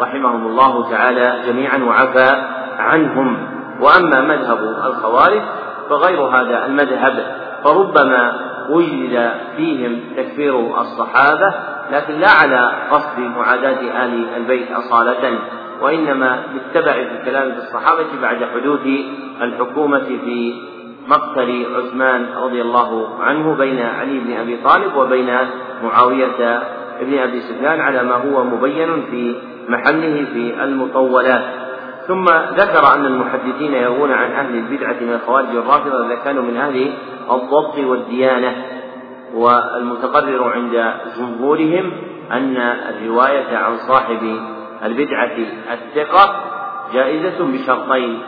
رحمهم الله تعالى جميعا وعفى عنهم. وأما مذهب الخوارج فغير هذا المذهب فربما وجد فيهم تكفير الصحابة لكن لا على قصد معاداة آل البيت أصالة وإنما بالتبع في الكلام في الصحابة بعد حدوث الحكومة في مقتل عثمان رضي الله عنه بين علي بن أبي طالب وبين معاوية بن أبي سفيان على ما هو مبين في محله في المطولات. ثم ذكر أن المحدثين يروون عن أهل البدعة من الخوارج الرافضة إذا كانوا من أهل الضبط والديانة. والمتقرر عند جمهورهم أن الرواية عن صاحب البدعة الثقة جائزة بشرطين.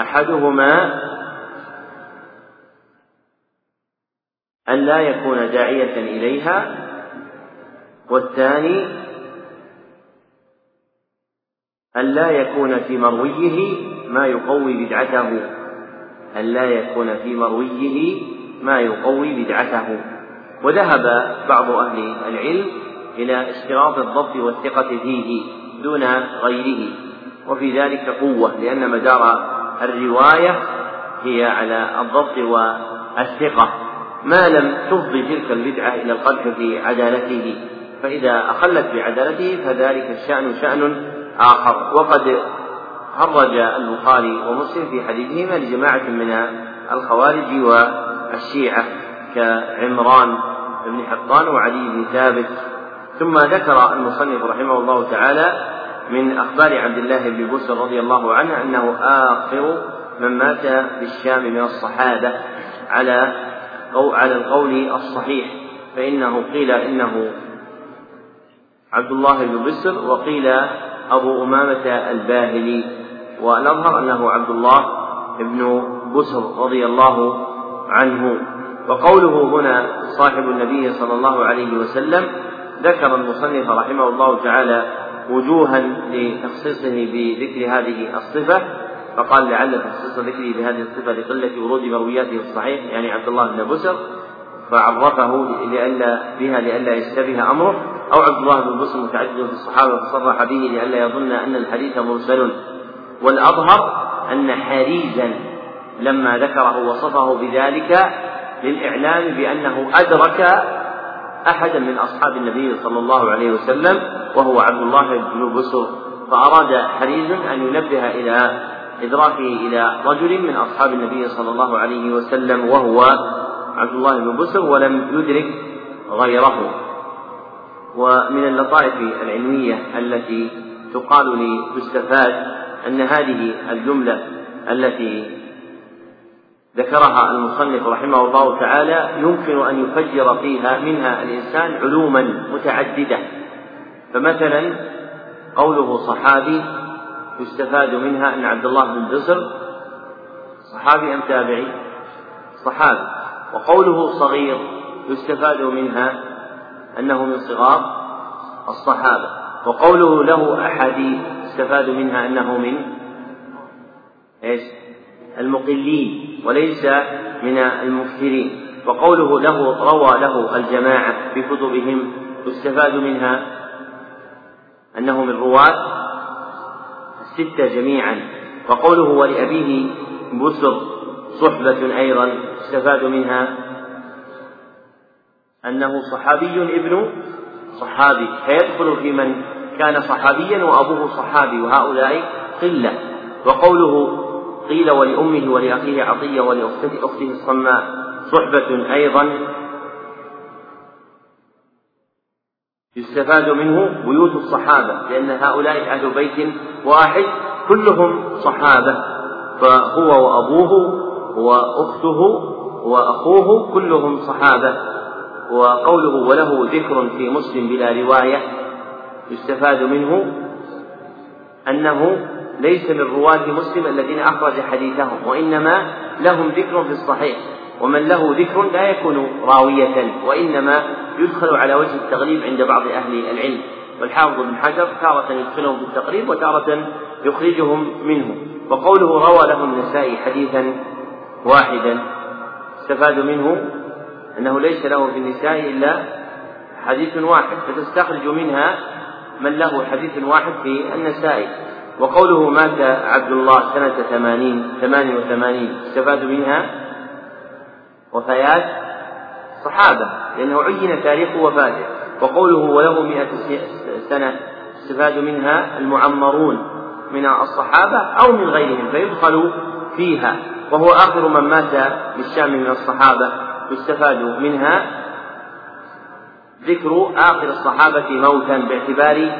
أحدهما أن لا يكون داعية إليها والثاني أن لا يكون في مرويه ما يقوي بدعته أن لا يكون في مرويه ما يقوي بدعته. وذهب بعض أهل العلم إلى اشتراط الضبط والثقة فيه دون غيره وفي ذلك قوة لأن مدار الرواية هي على الضبط والثقة. ما لم تفضي تلك البدعة إلى القدح في عدالته فإذا أخلت بعدالته فذلك الشأن شأن آخر. وقد خرج البخاري ومسلم في حديثهما لجماعة من الخوارج والشيعة. كعمران بن حقان وعلي بن ثابت. ثم ذكر المصنف رحمه الله تعالى من أخبار عبد الله بن بسر رضي الله عنه أنه آخر من مات بالشام من الصحابة على على القول الصحيح. فإنه قيل إنه عبد الله بن بسر وقيل أبو أمامة الباهلي. والأظهر أنه عبد الله بن بسر رضي الله عنه. وقوله هنا صاحب النبي صلى الله عليه وسلم ذكر المصنف رحمه الله تعالى وجوها لتخصيصه بذكر هذه الصفة فقال لعل تخصيص ذكره بهذه الصفة لقلة ورود مروياته الصحيح يعني عبد الله بن بسر فعرفه لئلا بها لئلا يشتبه أمره أو عبد الله بن بسر متعدد في الصحابة فصرح به لئلا يظن أن الحديث مرسل. والأظهر أن حريزا لما ذكره وصفه بذلك للإعلام بأنه أدرك أحدا من أصحاب النبي صلى الله عليه وسلم وهو عبد الله بن بسر فأراد حريز أن ينبه إلى إدراكه إلى رجل من أصحاب النبي صلى الله عليه وسلم وهو عبد الله بن بسر ولم يدرك غيره. ومن اللطائف العلمية التي تقال لي تستفاد أن هذه الجملة التي ذكرها المصنف رحمه الله تعالى يمكن أن يفجر فيها منها الإنسان علوما متعددة فمثلا قوله صحابي يستفاد منها أن عبد الله بن بصر صحابي أم تابعي؟ صحابي وقوله صغير يستفاد منها أنه من صغار الصحابة وقوله له أحاديث يستفاد منها أنه من إيش؟ المقلين وليس من المكثرين. وقوله له روى له الجماعة في كتبهم يستفاد منها أنه من رواة الستة جميعا. وقوله ولأبيه بسر صحبة أيضا يستفاد منها أنه صحابي ابن صحابي. فيدخل في من كان صحابيا وأبوه صحابي وهؤلاء قلة. وقوله قيل ولأمه ولأخيه عطية ولأخته الصماء صحبة أيضا يستفاد منه بيوت الصحابة لأن هؤلاء أهل بيت واحد كلهم صحابة فهو وأبوه وأخته وأخوه كلهم صحابة وقوله وله ذكر في مسلم بلا رواية يستفاد منه أنه ليس من رواة مسلم الذين أخرج حديثهم وإنما لهم ذكر في الصحيح. ومن له ذكر لا يكون راوية وإنما يدخل على وجه التغليب عند بعض أهل العلم. والحافظ بن حجر تارة يدخلهم في التقريب وتارة يخرجهم منه. وقوله روى له النسائي حديثا واحدا. استفاد منه أنه ليس له في النساء إلا حديث واحد فتستخرج منها من له حديث واحد في النسائي. وقوله مات عبد الله سنة ثمانين ثمان وثمانين استفاد منها وفيات صحابة لأنه عين تاريخ وفاته. وقوله وله مئة سنة استفاد منها المعمرون من الصحابة أو من غيرهم فيدخل فيها. وهو آخر من مات بالشام من الصحابة يستفاد منها ذكر آخر الصحابة موتا باعتبار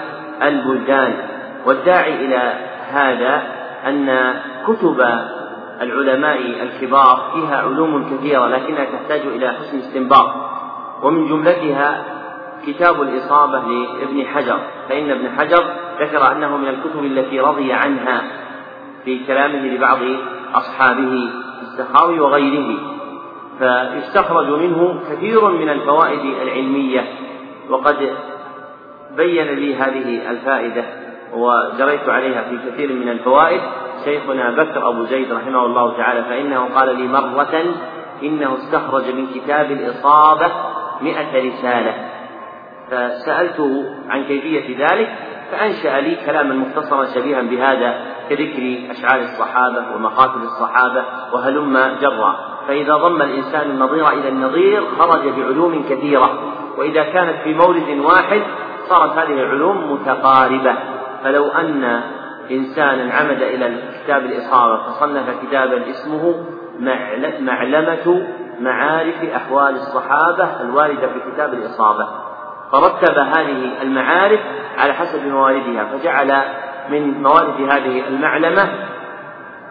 البلدان. والداعي إلى هذا أن كتب العلماء الكبار فيها علوم كثيرة لكنها تحتاج إلى حسن استنباط. ومن جملتها كتاب الإصابة لابن حجر. فإن ابن حجر ذكر أنه من الكتب التي رضي عنها في كلامه لبعض أصحابه السخاوي وغيره. فيستخرج منه كثير من الفوائد العلمية. وقد بين لي هذه الفائدة. وجريت عليها في كثير من الفوائد. شيخنا بكر أبو زيد رحمه الله تعالى فإنه قال لي مرة إنه استخرج من كتاب الإصابة مئة رسالة. فسألته عن كيفية ذلك فأنشأ لي كلاما مختصرا شبيها بهذا كذكر أشعار الصحابة ومقاتل الصحابة وهلم جرا فإذا ضم الإنسان النظير إلى النظير خرج بعلوم كثيرة وإذا كانت في مورد واحد صارت هذه العلوم متقاربة. فلو أن إنسانا عمد إلى كتاب الإصابة فصنف كتابا اسمه معلمة معارف أحوال الصحابة الواردة في كتاب الإصابة. فرتب هذه المعارف على حسب مواردها فجعل من موارد هذه المعلمة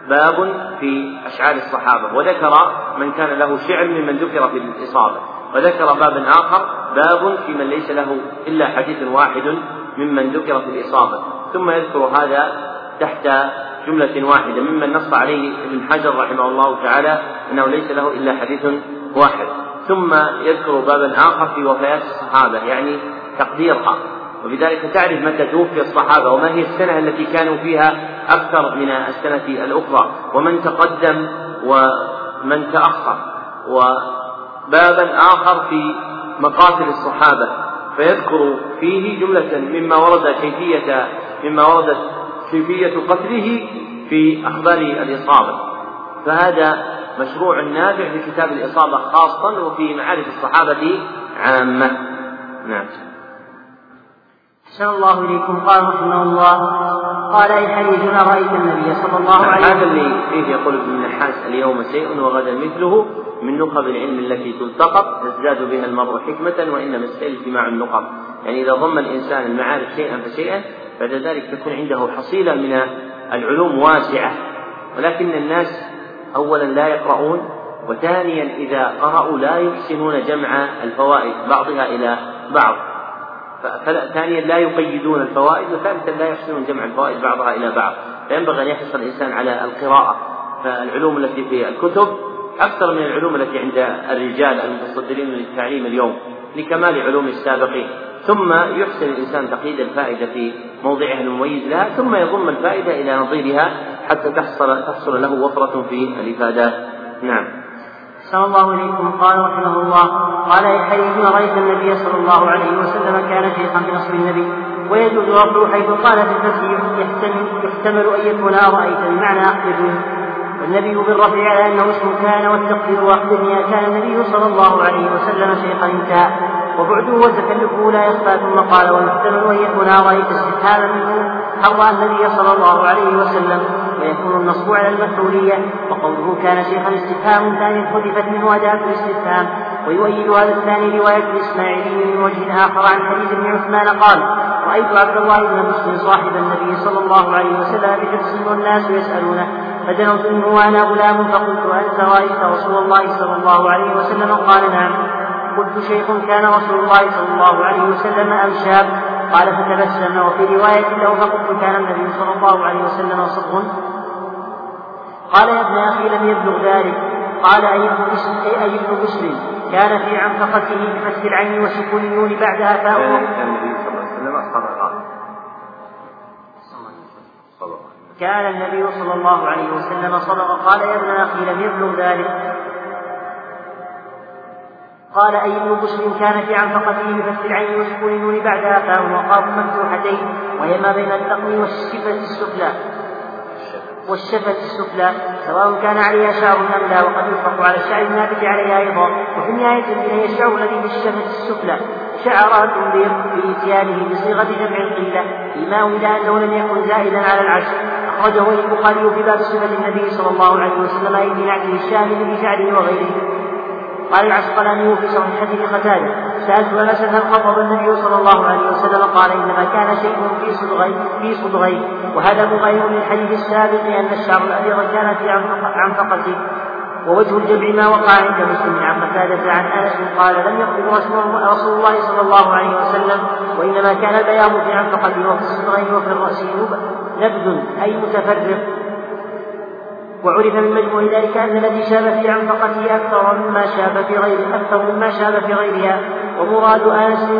باب في أشعار الصحابة وذكر من كان له شعر ممن ذكر في الإصابة وذكر بابا آخر باب في من ليس له إلا حديث واحد ممن ذكر في الإصابة. ثم يذكر هذا تحت جملة واحدة ممن نص عليه ابن حجر رحمه الله تعالى أنه ليس له إلا حديث واحد. ثم يذكر بابا آخر في وفيات الصحابة يعني تقديرها وبذلك تعرف متى توفي الصحابة وما هي السنة التي كانوا فيها أكثر من السنة الأخرى ومن تقدم ومن تأخر. وبابا آخر في مقاتل الصحابة فيذكر فيه جملة مما ورد كيفية مما وردت كيفية قتله في أخبار الإصابة. فهذا مشروع نافع في كتاب الإصابة خاصة وفي معارف الصحابة عامة. نعم. أحسن الله إليكم. قال رحمه الله. قال أي حديث رأيت النبي صلى الله عليه وسلم هذا اللي فيه يقول ابن النحاس اليوم شيء وغدا مثله من نخب العلم التي تلتقط يزداد بها المرء حكمة وإنما السيل اجتماع النقب. يعني إذا ضم الإنسان المعارف شيئا فشيئا بعد ذلك تكون عنده حصيلة من العلوم واسعة. ولكن الناس أولا لا يقرؤون وثانيا إذا قرأوا لا يحسنون جمع الفوائد بعضها إلى بعض. ثانيا لا يقيدون الفوائد وثالثا لا يحسنون جمع الفوائد بعضها إلى بعض. فينبغي أن يحرص الإنسان على القراءة. فالعلوم التي في الكتب أكثر من العلوم التي عند الرجال المتصدرين للتعليم اليوم. لكمال علوم السابقين. ثم يحسن الإنسان تقييد الفائدة في موضعها المميز لها ثم يضم الفائدة إلى نظيرها حتى تحصل تحصل له وفرة في الإفادات نعم. صلى الله إليكم. قال رحمه الله قال يحيى رأيت النبي صلى الله عليه وسلم كان شيخا بنصب النبي ويجوز رفعه حيث قال في الفتح يحتمل, يحتمل أن يكون أرأيت بمعنى أخبرني والنبي بالرفع على أنه اسم كان والتقدير وأخبرني كان النبي صلى الله عليه وسلم شيخا انتهى. وبعده وتكلفه لا يخفى ثم قال ويحتمل أن يكون أرأيت استفهاما منه حرى النبي صلى الله عليه وسلم. ويكون النصب على المفعولية. وقوله كان شيخا استفهام ثاني خلفت منه أداة الاستفهام. ويؤيد هذا الثاني رواية الإسماعيلي من وجه آخر عن حديث ابن عثمان قال رأيت عبد الله بن مسلم صاحب النبي صلى الله عليه وسلم بحفص والناس يسألونه منه وأنا غلام فقلت أنت رأيت رسول الله صلى الله عليه وسلم؟ قال نعم. قلت شيخ كان رسول الله صلى الله عليه وسلم أم شاب قال فتبسم. وفي رواية له فقلت كان النبي صلى الله عليه وسلم صبغ قال يا ابن أخي لم يبلغ ذلك. قال أي ابن مسلم كان في عنفقته بفتح العين وسكون النون بعدها فاء كان النبي صلى الله عليه وسلم صدق. قال يا ابن أخي لم يبلغ ذلك. قال أي ابن مسلم كان في عنفقته بفتح العين وسكون النون بعدها فاء وقاف مفتوحتين وهي ما بين التقوي والشفة السفلى والشفة السفلى سواء كان عليها شعر أم لا وقد يطلق على الشعر النابت عليها أيضا. وفي النهاية هي الشعر الذي في الشفة السفلى شعرات بإتيانه بصيغة جمع القلة. فيما إلى أنه لم يكن زائدا على العشر أخرجه البخاري في باب صفة النبي صلى الله عليه وسلم أي في نعته الشامل بشعره وغيره. قال العسقلاني في صحيح حديث قتادة سألت أنس هل خطب النبي صلى الله عليه وسلم قال إنما كان شيء في صدغي في صدغي وهذا مغير للحديث السابق أن الشعر الأبيض كان في عنفقته ووجه الجمع ما وقع عند مسلم عن قتادة عن أنس قال لم يقبل رسول الله صلى الله عليه وسلم وإنما كان البياض في عنفقته وفي الصدغين وفي الرأس نبذ أي متفرق. وعرف من مجموع ذلك أن الذي شاب في عنفقته أكثر مما شاب في غيره أكثر مما شاب في غيرها. ومراد أنس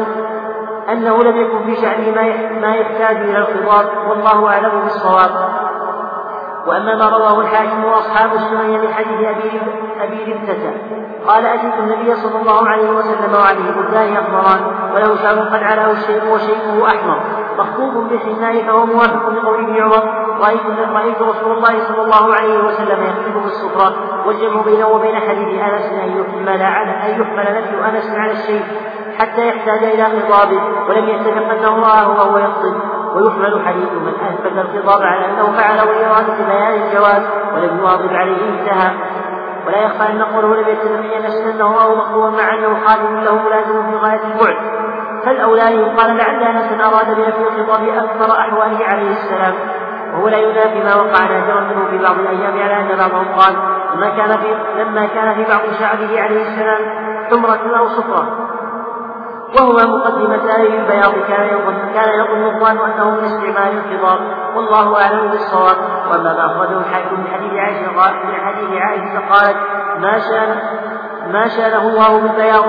أنه لم يكن في شأنه ما يحتاج إلى الخطاب والله أعلم بالصواب. وأما ما رواه الحاكم وأصحاب السنن من حديث أبي أبي ربتة قال أتيت النبي صلى الله عليه وسلم وعليه بردان أخضران وله شعر قد علاه الشيب وشيبه أحمر مخطوط بالحناء فهو موافق لقول ابن عمر. رأيت رأيت رسول الله صلى الله عليه وسلم يخطب بالسفرة والجمع بينه وبين حديث أنس أن يحمل على أن يحمل نفي أنس على الشيء حتى يحتاج إلى خطابه ولم يتفق أنه رآه وهو يخطب. ويحمل حديث من أثبت الخطاب على أنه فعل لإرادة بيان الجواز ولم يواظب عليه انتهى. ولا يخفى أن قوله لم يتفق أن أنه رآه مخطوبا مع أنه خادم له ملازم في غاية البعد. فالأولى أن يقال لعل أنس أراد بنفي الخطاب أكثر أحواله عليه السلام. وهو لا ينافي ما وقع نادرا منه في بعض الأيام على أن بعضهم قال لما كان في لما كان في بعض شعبه عليه السلام حمرة أو صفرة. وهما مقدمتان للبياض كان يظن كان يظن الظان انه من استعمال الخضاب والله أعلم بالصواب. واما ما أخرجه الحاكم من حديث عائشة قال من حديث عائشة قالت ما شان ما شانه الله بالبياض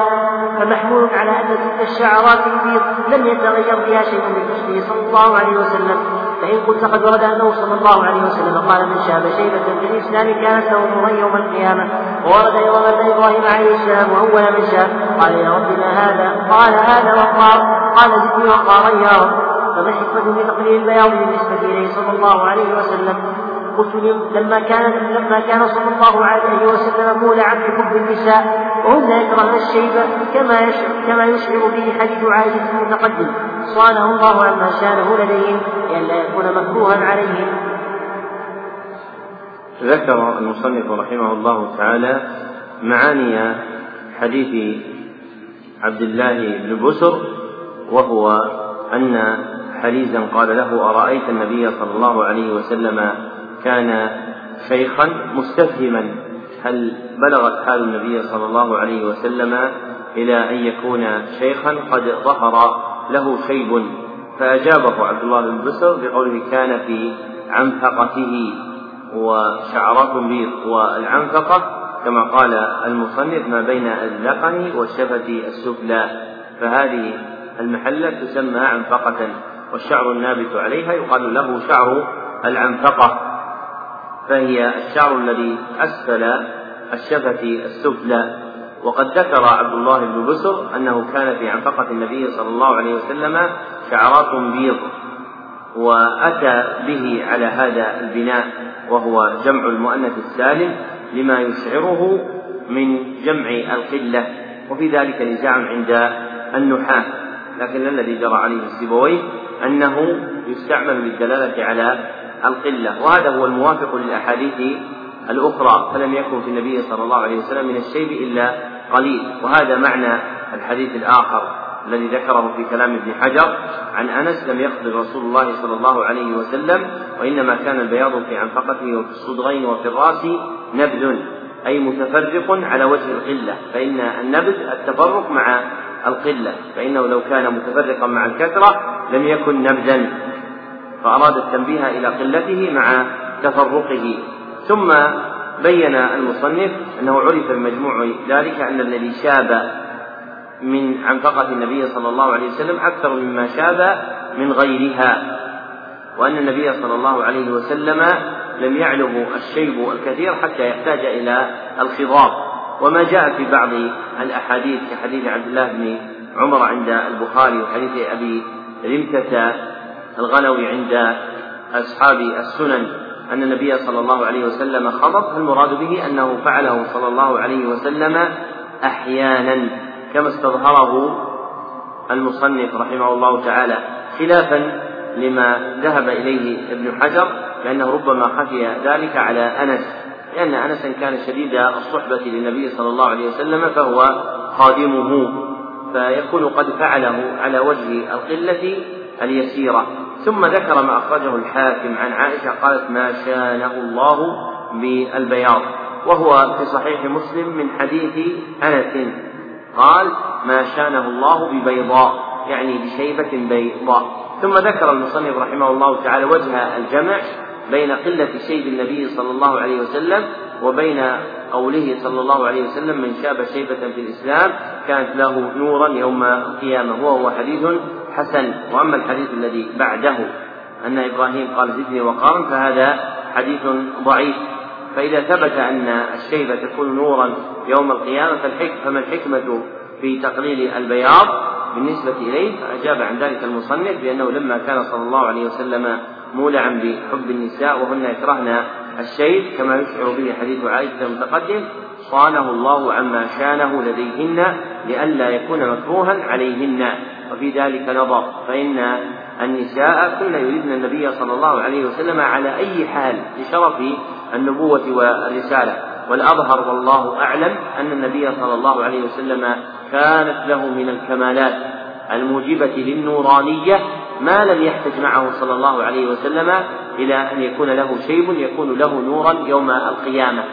فمحمول على أن تلك الشعرات البيض لم يتغير فيها شيء من حسنه. صلى الله عليه وسلم. فإن قلت قد ورد أنه صلى الله عليه وسلم قال من شاب شيبة في الإسلام كانت له يوم القيامة. وورد أيضا أن إبراهيم عليه السلام وأول من شاب قال يا رب ما هذا؟ قال هذا وقار. قال زدني وقارا يا رب. فما الحكمة في تقليل البياض بالنسبة إليه صلى الله عليه وسلم. قلت لما كان لما كان صلى الله عليه وسلم مولعا بحب النساء وهن يكرهن الشيب كما يشعر كما يشعر به حديث عائشة المتقدم صانه الله عما شانه لديهم لئلا يكون مكروها عليهم. ذكر المصنف رحمه الله تعالى معاني حديث عبد الله بن بسر وهو أن حريزا قال له أرأيت النبي صلى الله عليه وسلم كان شيخا مستفهما هل بلغت حال النبي صلى الله عليه وسلم إلى أن يكون شيخا قد ظهر له شيب. فأجابه عبد الله بن بسر بقوله كان في عنفقته وشعرات بيض والعنفقة كما قال المصنف ما بين الذقن والشفة السفلى. فهذه المحلة تسمى عنفقة والشعر النابت عليها يقال له شعر العنفقة. فهي الشعر الذي أسفل الشفة السفلى. وقد ذكر عبد الله بن بسر أنه كان في عنفقة النبي صلى الله عليه وسلم شعرات بيض وأتى به على هذا البناء وهو جمع المؤنث السالم لما يشعره من جمع القلة وفي ذلك نزاع عند النحاة. لكن الذي جرى عليه السيبويه أنه يستعمل للدلالة على القلة وهذا هو الموافق للأحاديث الأخرى فلم يكن في النبي صلى الله عليه وسلم من الشيب إلا قليل. وهذا معنى الحديث الآخر الذي ذكره في كلام ابن حجر عن أنس لم يقبل رسول الله صلى الله عليه وسلم وإنما كان البياض في عنفقته وفي الصدغين وفي الرأس نبذ أي متفرق على وجه القلة فإن النبذ التفرق مع القلة فإنه لو كان متفرقا مع الكثرة لم يكن نبذا فأراد التنبيه إلى قلته مع تفرقه. ثم بين المصنف أنه عرف بمجموع ذلك أن الذي شاب من عنفقة النبي صلى الله عليه وسلم أكثر مما شاب من غيرها وأن النبي صلى الله عليه وسلم لم يعلم الشيب الكثير حتى يحتاج إلى الخضاب. وما جاء في بعض الأحاديث كحديث عبد الله بن عمر عند البخاري وحديث أبي رمتة الغنوي عند أصحاب السنن أن النبي صلى الله عليه وسلم خضب فالمراد به أنه فعله صلى الله عليه وسلم أحيانا كما استظهره المصنف رحمه الله تعالى خلافا لما ذهب إليه ابن حجر لأنه ربما خفي ذلك على أنس لأن أنسا كان شديد الصحبة للنبي صلى الله عليه وسلم فهو خادمه فيكون قد فعله على وجه القلة اليسيرة. ثم ذكر ما أخرجه الحاكم عن عائشة قالت ما شانه الله بالبياض. وهو في صحيح مسلم من حديث أنس. قال ما شانه الله ببيضاء. يعني بشيبة بيضاء. ثم ذكر المصنف رحمه الله تعالى وجه الجمع بين قلة شيب النبي صلى الله عليه وسلم وبين قوله صلى الله عليه وسلم من شاب شيبة في الإسلام كانت له نورا يوم القيامة. وهو حديث حسن. وأما الحديث الذي بعده أن إبراهيم قال زدني وقارا فهذا حديث ضعيف. فإذا ثبت أن الشيبة تكون نورا يوم القيامة فما الحكمة في تقليل البياض بالنسبة إليه؟ فأجاب عن ذلك المصنف بأنه لما كان صلى الله عليه وسلم مولعا بحب النساء وهن يكرهن الشيب كما يشعر به حديث عائشة المتقدم صانه الله عما شانه لديهن لئلا يكون مكروها عليهن. وفي ذلك نظر فإن النساء كن يريدن النبي صلى الله عليه وسلم على أي حال لشرف النبوة والرسالة. والأظهر والله أعلم أن النبي صلى الله عليه وسلم كانت له من الكمالات الموجبة للنورانية ما لم يحتج معه صلى الله عليه وسلم إلى أن يكون له شيب يكون له نورا يوم القيامة.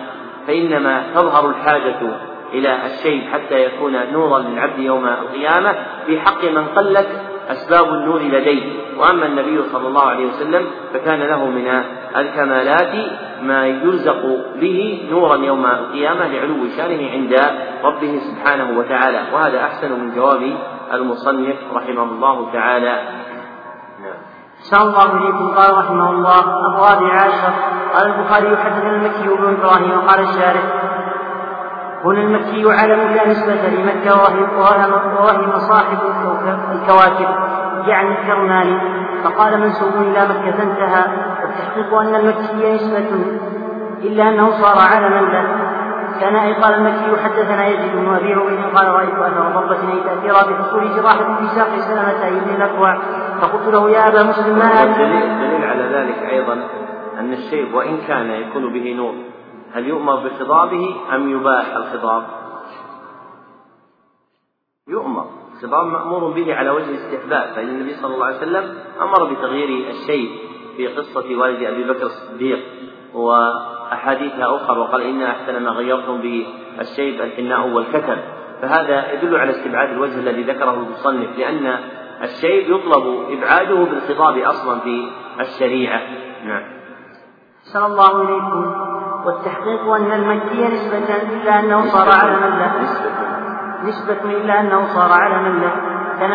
فإنما تظهر الحاجة إلى الشيب حتى يكون نورا للعبد يوم القيامة. في حق من قلت أسباب النور لديه. وأما النبي صلى الله عليه وسلم فكان له من الكمالات ما يرزق به نورا يوم القيامة لعلو شانه عند ربه سبحانه وتعالى. وهذا أحسن من جواب المصنف رحمه الله تعالى. أحسن الله إليكم. قال رحمه الله الرابع عشر قال البخاري حدثنا المكي بن إبراهيم وقال الشارح هنا المكي علم لا نسبة لمكة ووهم صاحب الكواكب يعني الكرماني فقال منسوب إلى مكة انتهى والتحقيق أن المكي نسبة إلا أنه صار علما له. كان أي قال المكي حدثنا يزيد بن أبي عبيد قال رأيت أثر ضربة أي تأثيرا بحصول جراحة في ساق سلمة بن الأكوع فقلت له يا أبا مسلم ما هذا دليل على ذلك أيضا أن الشيب وإن كان يكون به نور. هل يؤمر بخضابه أم يباح الخضاب؟ يؤمر. الخطاب مأمور به على وجه الاستحباب فإن النبي صلى الله عليه وسلم أمر بتغيير الشيء في قصة والد أبي بكر الصديق وأحاديثها أخرى وقال إن أحسن ما غيرتم بالشيب الحناء والكتم. فهذا يدل على استبعاد الوجه الذي ذكره المصنف لأن الشيء يطلب إبعاده بالخطاب أصلا في الشريعة. نعم. أحسن الله إليكم. والتحقيق أن المكي نسبة إلا أنه صار على من له نسبة إلا أنه صار على من له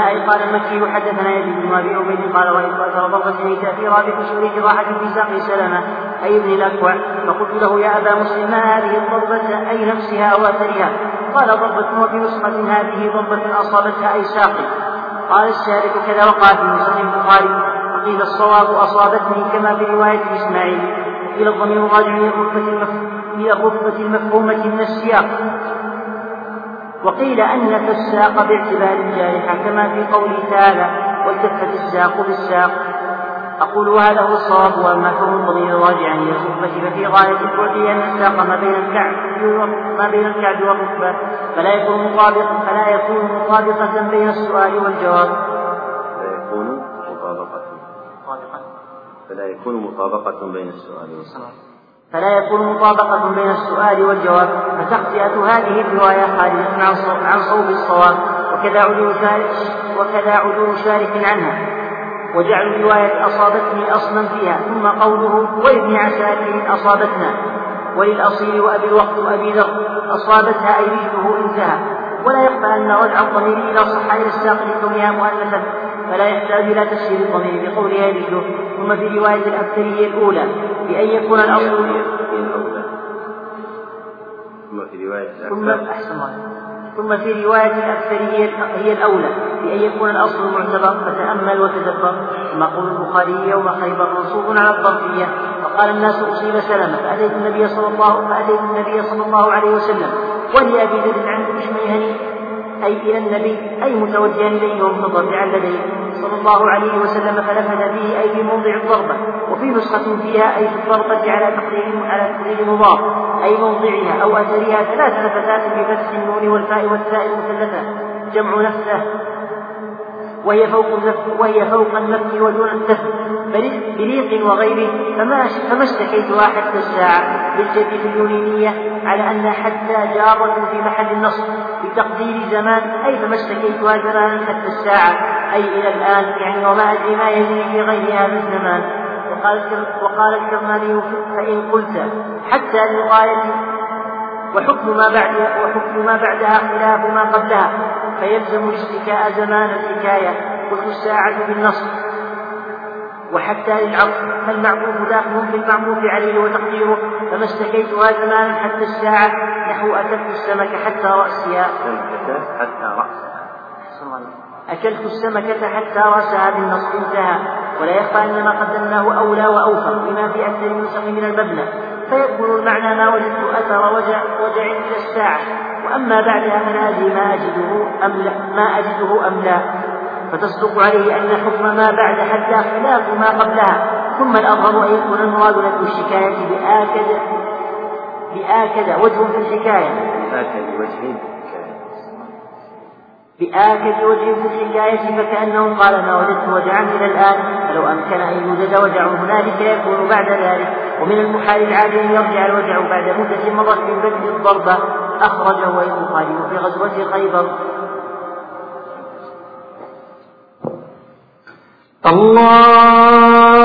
أي قال المكي حدثنا يزيد بن أبي عبيد قال قاتل ضربة في رابع شهور جراحة في ساق سلمة. أي ابن الأكوع فقلت له يا أبا مسلم ما هذه الضربة أي نفسها أو أثرها؟ قال ضربة وفي نسخة هذه ضربة أصابتها أي ساقي. قال الشارك كذا وقع في مسلم البخاري. وقيل الصواب أصابتني كما في رواية إسماعيل. إلى الضمير راجع إلى الرتبة إلى الرتبة المفهومة من السياق وقيل أن الساق باعتبار الجارحة كما في قوله تعالى والتفت الساق بالساق أقول هذا هو الصواب وأما كون الضمير راجعا إلى الركبة ففي غاية البعد أن الساق ما بين الكعب ما بين الكعب والركبة فلا يكون مطابقا فلا يكون مطابقة بين السؤال والجواب. فلا يكون مطابقة بين السؤال والجواب. فلا يكون مطابقة بين السؤال والجواب. فتخطئة هذه الرواية خارجة عن صوب الصواب. وكذا عدول شارك وكذا عدول شارك عنها. وجعل رواية أصابتني أصلا فيها. ثم قوله وابن عساكر أصابتنا. وللأصيل وأبي الوقت أبي ذر. أصابتها أي رجله انتهى. ولا يخفى أن رجع الضمير إلى صحائف الساق لكونها مؤنثة فلا يحتاج إلى تفسير الضمير بقولها رجله ثم في رواية الأكثرية الأولى بأن يكون الأصل ثم في رواية ثم أحسن ثم في رواية الأكثرية هي الأولى بأن يكون الأصل معتبر فتأمل وتدبر. كما قول البخاري يوم خيبر منصوب على الظرفية. فقال الناس أصيب سلمة فأتيت النبي صلى الله فأتيت النبي صلى الله عليه وسلم. ولأبي ذر عن بشميهني أي إلى النبي أي متوجها إليه ومتضرعا لديه صلى الله عليه وسلم فلفت به أي في موضع الضربة وفي نسخة فيها أي في الضربة على تقدير على تقدير مضاف أي موضعها أو أثرها ثلاث لفتات بفتح النون والفاء والتاء المثلثة جمع نفسه وهي فوق النفس وهي فوق النفس ودون النفس. بليق وغيره فما فما اشتكيتها حتى الساعة بالجد اليونينية على أن حتى جارة في محل النصب بتقدير زمان. أي فما اشتكيتها زمانا حتى الساعة أي إلى الآن يعني وما أدري ما يجري في غير هذا الزمان. وقال وقال الكرماني فإن قلت حتى للغاية وحكم ما بعدها وحكم ما بعدها خلاف ما قبلها. فيلزم الاشتكاء زمان الحكاية قلت الساعة بالنص وحتى للعطف فالمعطوف داخل في المعطوف عليه وتقديره فما اشتكيتها زمانا حتى الساعة نحو أكلت السمك حتى رأسها. حتى رأسها. أكلت السمكة حتى رأسها بالنص انتهى. ولا يخفى أن ما قدمناه أولى وأوفر لما في أكثر النسخ من المبنى. فيكون المعنى ما وجدت أثر وجع, وجع إلى الساعة. وأما بعدها فلا أدري ما أجده أم لا؟ ما أجده أم لا؟ فتصدق عليه أن حكم ما بعد حتى خلاف ما قبلها. ثم الأظهر أن يكون المراد له الشكاية بآكد بآكد وجه في الحكاية. بآكد وجه بآكد وجه في الحكاية فكأنه قال ما وجدت وجعا إلى الآن فلو أمكن أن يوجد وجع هنالك يكون بعد ذلك. ومن المحال العادي أن يرجع الوجع بعد مدة مضت من بدء الضربة. أخرجه البخاري في غزوة خيبر. الله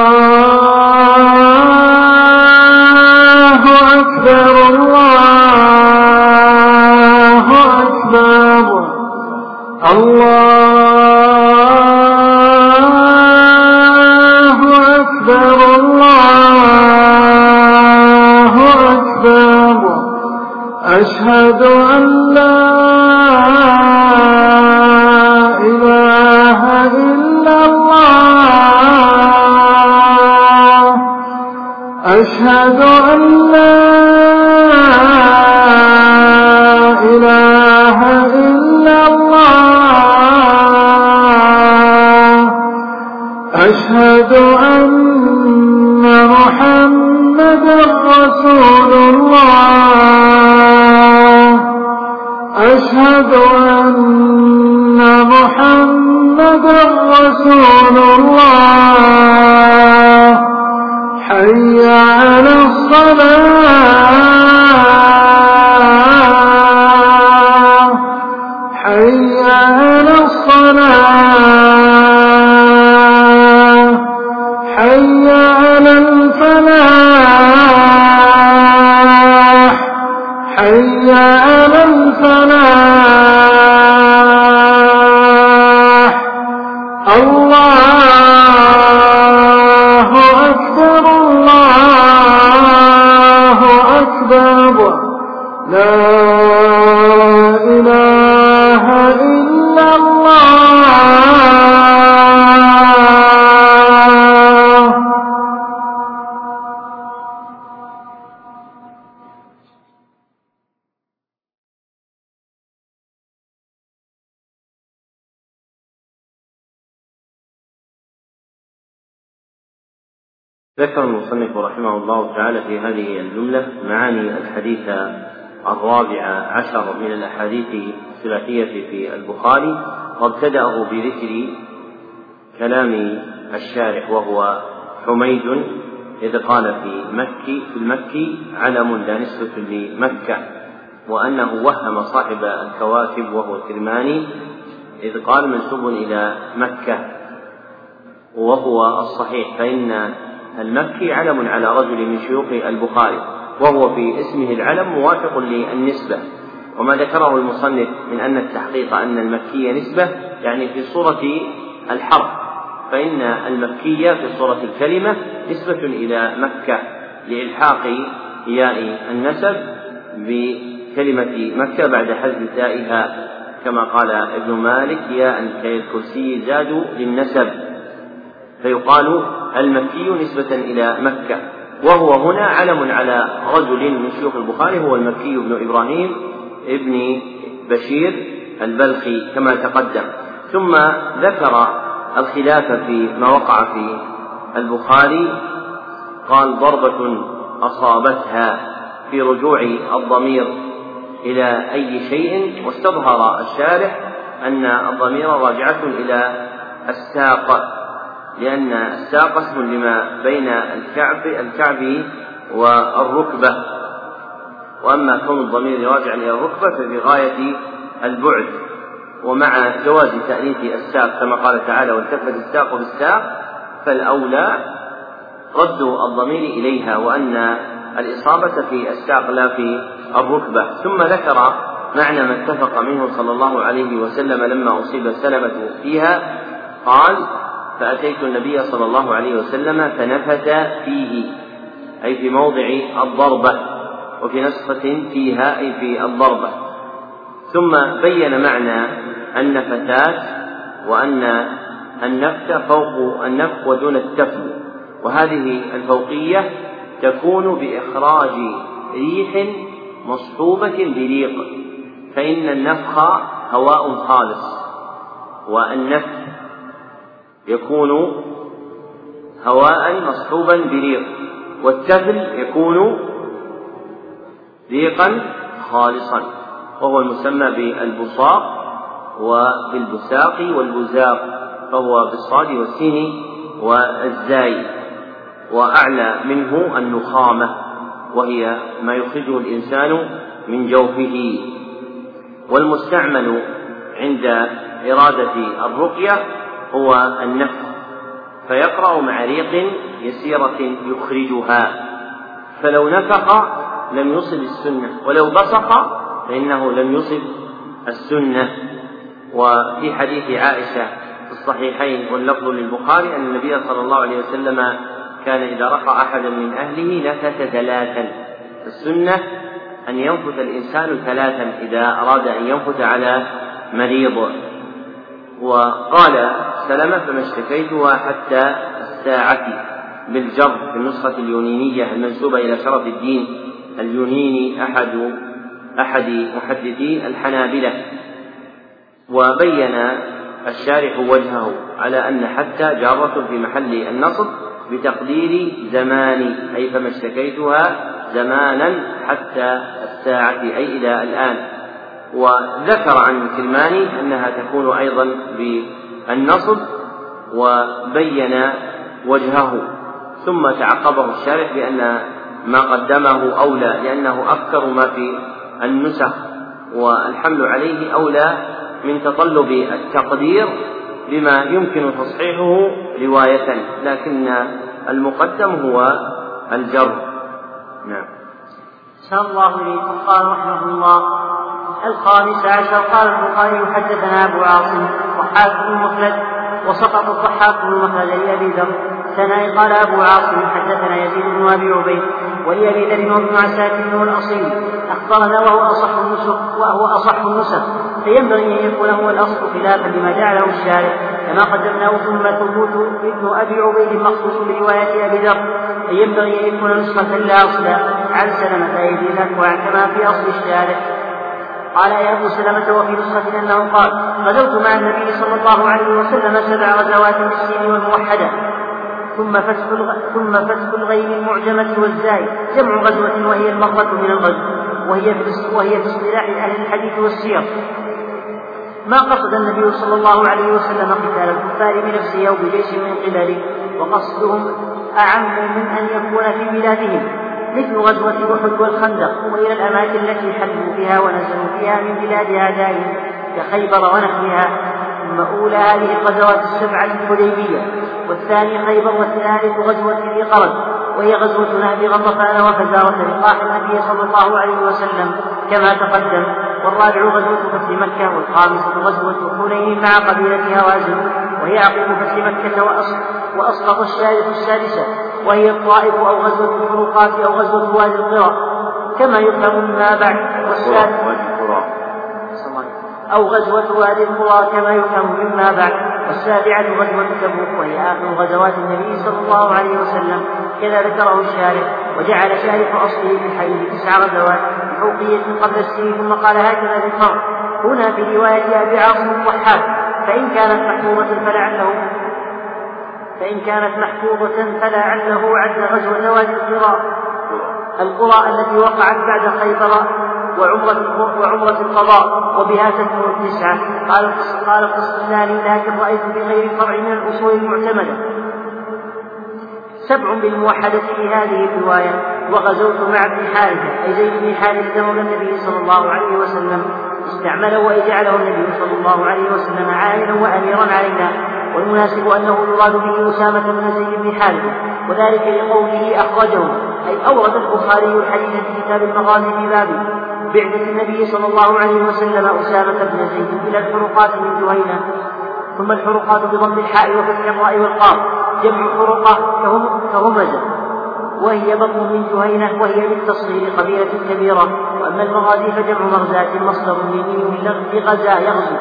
ذكر المصنف رحمه الله تعالى في هذه الجملة معاني الحديث الرابع عشر من الأحاديث الثلاثية في البخاري وابتدأه بذكر كلام الشارح وهو حميد إذ قال في مكي في المكي علم لا نسبة لمكة وأنه وهم صاحب الكواكب وهو كرماني إذ قال منسوب إلى مكة وهو الصحيح فإن المكي علم على رجل من شيوخ البخاري وهو في اسمه العلم موافق للنسبة. وما ذكره المصنف من أن التحقيق أن المكي نسبة يعني في صورة الحرف فإن المكية في صورة الكلمة نسبة إلى مكة لإلحاق ياء النسب بكلمة مكة بعد حذف تائها. كما قال ابن مالك ياء كالكرسي زادوا للنسب فيقال المكي نسبة إلى مكة. وهو هنا علم على رجل من شيوخ البخاري هو المكي بن إبراهيم ابن بشير البلخي كما تقدم. ثم ذكر الخلاف في ما وقع في البخاري قال ضربة أصابتها في رجوع الضمير إلى أي شيء واستظهر الشارح أن الضمير راجعة إلى الساق. لأن الساق اسم لما بين الكعب الكعب والركبة. وأما كون الضمير راجعا إلى الركبة ففي غاية البعد. ومع جواز تأنيث الساق كما قال تعالى والتفت الساق بالساق فالأولى رد الضمير إليها وأن الإصابة في الساق لا في الركبة. ثم ذكر معنى ما اتفق منه صلى الله عليه وسلم لما أصيب سلمة فيها. قال فأتيت النبي صلى الله عليه وسلم فنفث فيه أي في موضع الضربة وفي نسخة فيها أي في الضربة ثم بين معنى النفثات وأن النفث فوق النفخ ودون التفل وهذه الفوقية تكون بإخراج ريح مصحوبة بريق فإن النفخ هواء خالص والنفث يكون هواء مصحوبا بريق والتفل يكون ريقا خالصا وهو المسمى بالبصاق وبالبساق والبزاق فهو بالصاد والسين والزاي وأعلى منه النخامة وهي ما يخرجه الإنسان من جوفه. والمستعمل عند إرادة الرقية هو النفخ فيقرأ مع ريق يسيرة يخرجها. فلو نفخ لم يصب السنة. ولو بصق فإنه لم يصب السنة. وفي حديث عائشة في الصحيحين واللفظ للبخاري أن النبي صلى الله عليه وسلم كان إذا رقى أحدا من أهله نفث ثلاثا. السنة أن ينفث الإنسان ثلاثا إذا أراد أن ينفث على مريض. وقال سلمة فما اشتكيتها حتى الساعة بالجر في النسخة اليونينية المنسوبة إلى شرف الدين اليونيني أحد أحد محدثي الحنابلة. وبين الشارح وجهه على أن حتى جارة في محل النصب بتقدير زمان أي فما اشتكيتها زمانا حتى الساعة أي إلى الآن. وذكر عن الكرماني أنها تكون أيضا بالنصب وبين وجهه ثم تعقبه الشارح بأن ما قدمه أولى لأنه أكثر ما في النسخ والحمل عليه أولى من تطلب التقدير بما يمكن تصحيحه رواية لكن المقدم هو الجر. نعم. أحسن الله إليكم قال رحمه الله الخامس عشر. قال البخاري حدثنا أبو عاصم وحاكم المخلد وسقط الضحاك بن مخلد لأبي ذر ثناء قال أبو عاصم حدثنا يزيد بن أبي عبيد ولأبي ذر وابن عساكر والأصيل. أخبرنا وهو أصح النسخ وهو أصح النسخ. فينبغي أن يكون هو الأصل خلافا لما جعله الشارع كما قدمناه ثم ثبوت ابن أبي عبيد مخصوص برواية أبي ذر. فينبغي أن يكون نسخة لا أصل عن سلمة أيدي الأكوع كما في أصل الشارع. قال يا أبو سلمة وفي نسخة أنه قال غزوت مع النبي صلى الله عليه وسلم سبع غزوات بالسين والموحدة. ثم فتح ثم فتح الغين المعجمة والزاي. جمع غزوة وهي المرة من الغزو وهي في وهي في اصطلاح أهل الحديث والسير ما قصد النبي صلى الله عليه وسلم قتال الكفار بنفسه أو بجيش من قبله وقصدهم أعم من أن يكون في بلادهم. مثل غزوة أحد والخندق وإلى الأماكن التي حلوا فيها ونزلوا فيها من بلاد أعدائهم كخيبر ونحوها ثم أولى هذه الغزوات السبعة الحديبية والثاني خيبر والثالث غزوة ذي قرد وهي غزوة نهب غطفان وفزارة لقاح النبي صلى الله عليه وسلم كما تقدم والرابع غزوة فتح مكة والخامسة غزوة حنين مع قبيلة هوازن وهي عقب فتح مكة وأسقط الشارف السادسة. وهي الطائف أو غزوة الفروقات أو غزوة وادي القرى كما يفهم مما بعد. والسادس أو غزوة وادي القرى كما يفهم مما بعد. والسابعة غزوة تبوك وهي آخر غزوات النبي صلى الله عليه وسلم. كذا ذكره الشارع وجعل شارح أصله في الحديث تسع غزوات بحوقية قبل السنين ثم قال هكذا في هنا في رواية أبي عاصم الضحاك فإن كانت محفوظة فلعله فإن كانت محفوظة فلعله عد غزوة وادي القرى. القرى التي وقعت بعد خيبر وعمرة وعمرة القضاء وبها تكمل التسعة. قال قال القسم الثاني لكن رأيت بغير فرع من الأصول المعتمدة. سبع بالموحدة في هذه الرواية وغزوت مع ابن حارثة. أي زيد بن حارثة مولى النبي صلى الله عليه وسلم. استعمله وجعله النبي صلى الله عليه وسلم عاملا وأميرا علينا. والمناسب أنه يراد به أسامة بن زيد بن حارثة وذلك لقوله أخرجه أي أورد البخاري الحديث في كتاب المغازي في بابه بعثة النبي صلى الله عليه وسلم أسامة بن زيد إلى الحرقات من جهينة ثم الحرقات بضم الحاء وفتح الراء والقاف جمع حرقة كهمزة وهي بطن من جهينة وهي بالتصغير قبيلة كبيرة وأما المغازي فجمع مغزاة مصدر من لغزا يغزو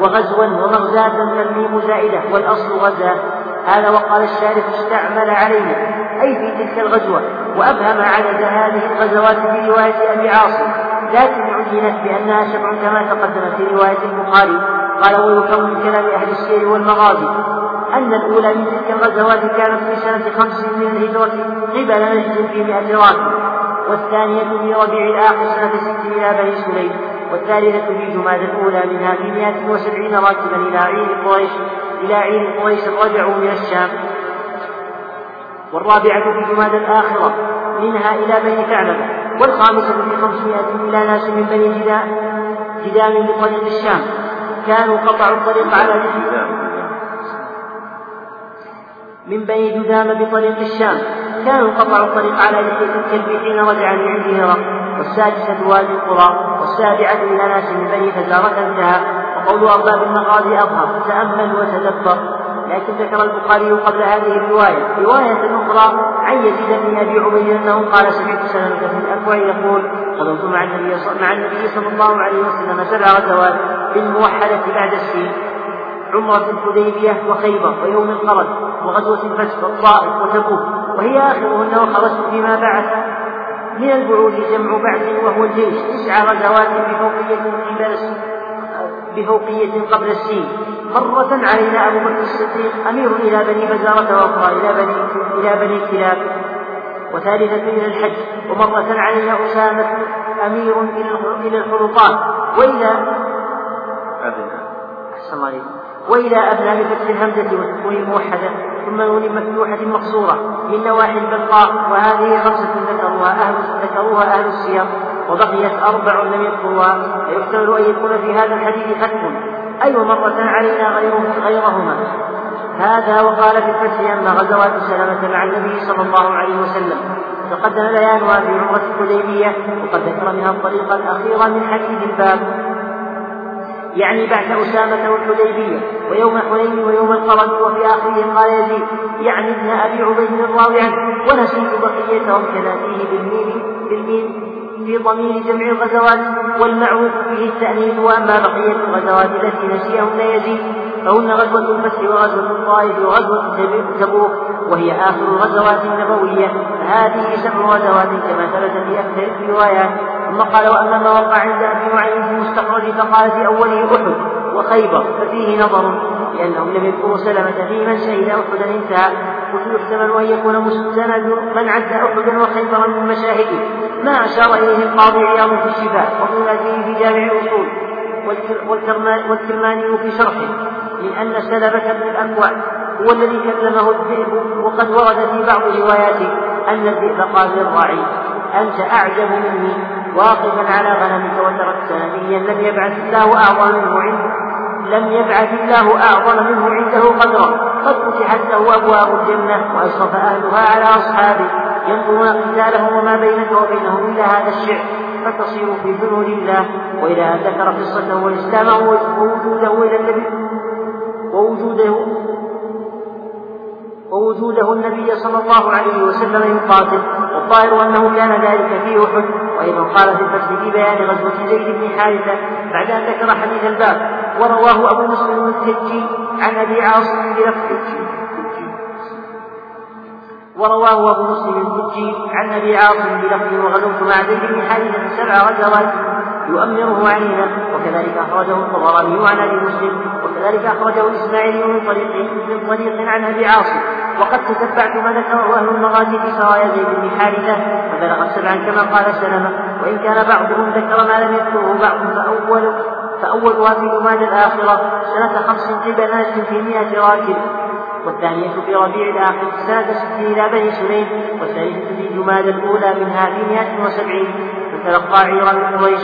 وغزوا ومغزاة تلميم زائدة والأصل غزا هذا وقال الشارح استعمل علينا أي في تلك الغزوة وأبهم عدد هذه الغزوات في رواية أبي عاصم. لكن عينت بأنها سبع كما تقدم في رواية البخاري. قال ويفهم من كلام أهل السير والمغازي. أن الأولى من تلك الغزوات كانت في سنة خمس من الهجرة قبل نجد في مئة راكب والثانية في ربيع الآخر سنة ست إلى بني سليم. والثالثة في جماد الأولى منها في مئة وسبعين راكبا إلى عير قريش إلى عير قريش رجعوا من الشام. والرابعة في جماد الآخرة منها إلى بني ثعلبة والخامسة في خمسمائة إلى ناس من بني جدام جدام بطريق الشام. كانوا قطعوا الطريق على من بني جدام بطريق الشام. كانوا قطعوا الطريق على لحية الكلب حين رجع من عند هرة والسادسة وادي القرى. والسابعة إلى ناس من بني فزارة انتهى وقول أرباب المغازي أظهر تأمل وتدبر. لكن ذكر البخاري قبل هذه الرواية. رواية أخرى عن يزيد بن أبي عبيد أنه قال سمعت سلمة بن الأكوع يقول غزوت مع النبي مع النبي صلى الله عليه وسلم سبع غزوات بالموحدة بعد السين عمرة الحديبية وخيبر ويوم القرد وغزوة الفتح والطائف وتبوك وهي آخرهن وخرجت فيما بعث من البعوث جمع بعث وهو الجيش. تسع غزوات بفوقية قبل بفوقية قبل السين. مرة علينا أبو بكر الصديق أمير إلى بني فزارة وأخرى إلى بني إلى بني كلاب وثالثة إلى الحج. ومرة علينا أسامة أمير إلى الحلقات وإلى أحسن الله عليكم وإلى أبناء بفتح الهمزة والسكون الموحدة ثم نون مفتوحة مقصورة من نواحي البلقاء وهذه خمسة ذكروها أهل ذكروها أهل السير وبقيت أربع لم يذكروها فيحتمل أن يكون في هذا الحديث ختم أي مرة علينا غيره غيرهما. هذا وقال في الفتح أما غزوات سلمة مع النبي صلى الله عليه وسلم. تقدم بيانها في عمرة الحديبية وقد ذكر منها الطريقة الأخيرة من حديث الباب. يعني بعث أسامة والحديبية ويوم حنين ويوم القرن وفي آخره قال يزيد يعني ابن أبي عبيد الراوي عنه ونسيت بقيتهم كذا فيه بالميم بالميم في ضمير جمع الغزوات والمعروف به التأنيث وأما بقية الغزوات التي نسيهن يزيد فهن غزوة الفتح وغزوة الطائف وغزوة تبوك وهي آخر الغزوات النبوية فهذه سبع غزوات كما ثبت في أكثر الروايات. ثم قال وأما ما وقع عند أبي نعيم في المستخرج فقال في أوله أحد وخيبر ففيه نظر لأنهم لم يذكروا سلمة في من شهد أحدا انتهى قلت يحتمل أن يكون مستند من عد أحدا وخيبرا من مشاهده. ما أشار إليه القاضي عياض في الشفاء وابن في جامع الأصول والكرماني في شرحه من أن سلمة بن الأكوع هو الذي كلمه الذئب وقد ورد في بعض رواياته أن الذئب قال للراعي أنت أعجب مني. واقفا على غنمك وتركت نبيا لم يبعث الله أعظم منه عنده لم يبعث الله أعظم منه عنده قدرا. قد فتحت له أبواب الجنة وأشرف أهلها على أصحابه. ينظرون قتالهم وما بينك وبينهم إلى هذا الشعر. فتصير في جنود الله. وإلى أن ذكر قصته وإسلامه ووجوده إلى النبي ووجوده ووجوده النبي صلى الله عليه وسلم يقاتل. والظاهر أنه كان ذلك في أحد. وأيضا قال في الفتح في بيان غزوه زيد بن حارثة بعد أن ذكر حديث الباب ورواه أبو مسلم التجي عن أبي عاصم بلفظ ورواه أبو مسلم التجي عن أبي عاصم بلفظ وغزوت مع زيد بن حارثة سبع غزوات يؤمره علينا وكذلك أخرجه الطبراني عن أبي مسلم وكذلك أخرجه الإسماعيلي من طريق من طريق عن أبي عاصم. وقد تتبعت ما ذكره أهل المغازي في سرايا زيد بن حارثة فبلغت سبعا كما قال سلمة وإن كان بعضهم ذكر ما لم يذكره بعض فأول فأولها في جماد الآخرة سنة خمس قبل ناس في مئة راكب والثانية في ربيع الآخر سنة ست إلى بني سليم والثالثة في جماد الأولى منها في مئة وسبعين. فتلقى عيرا من قريش.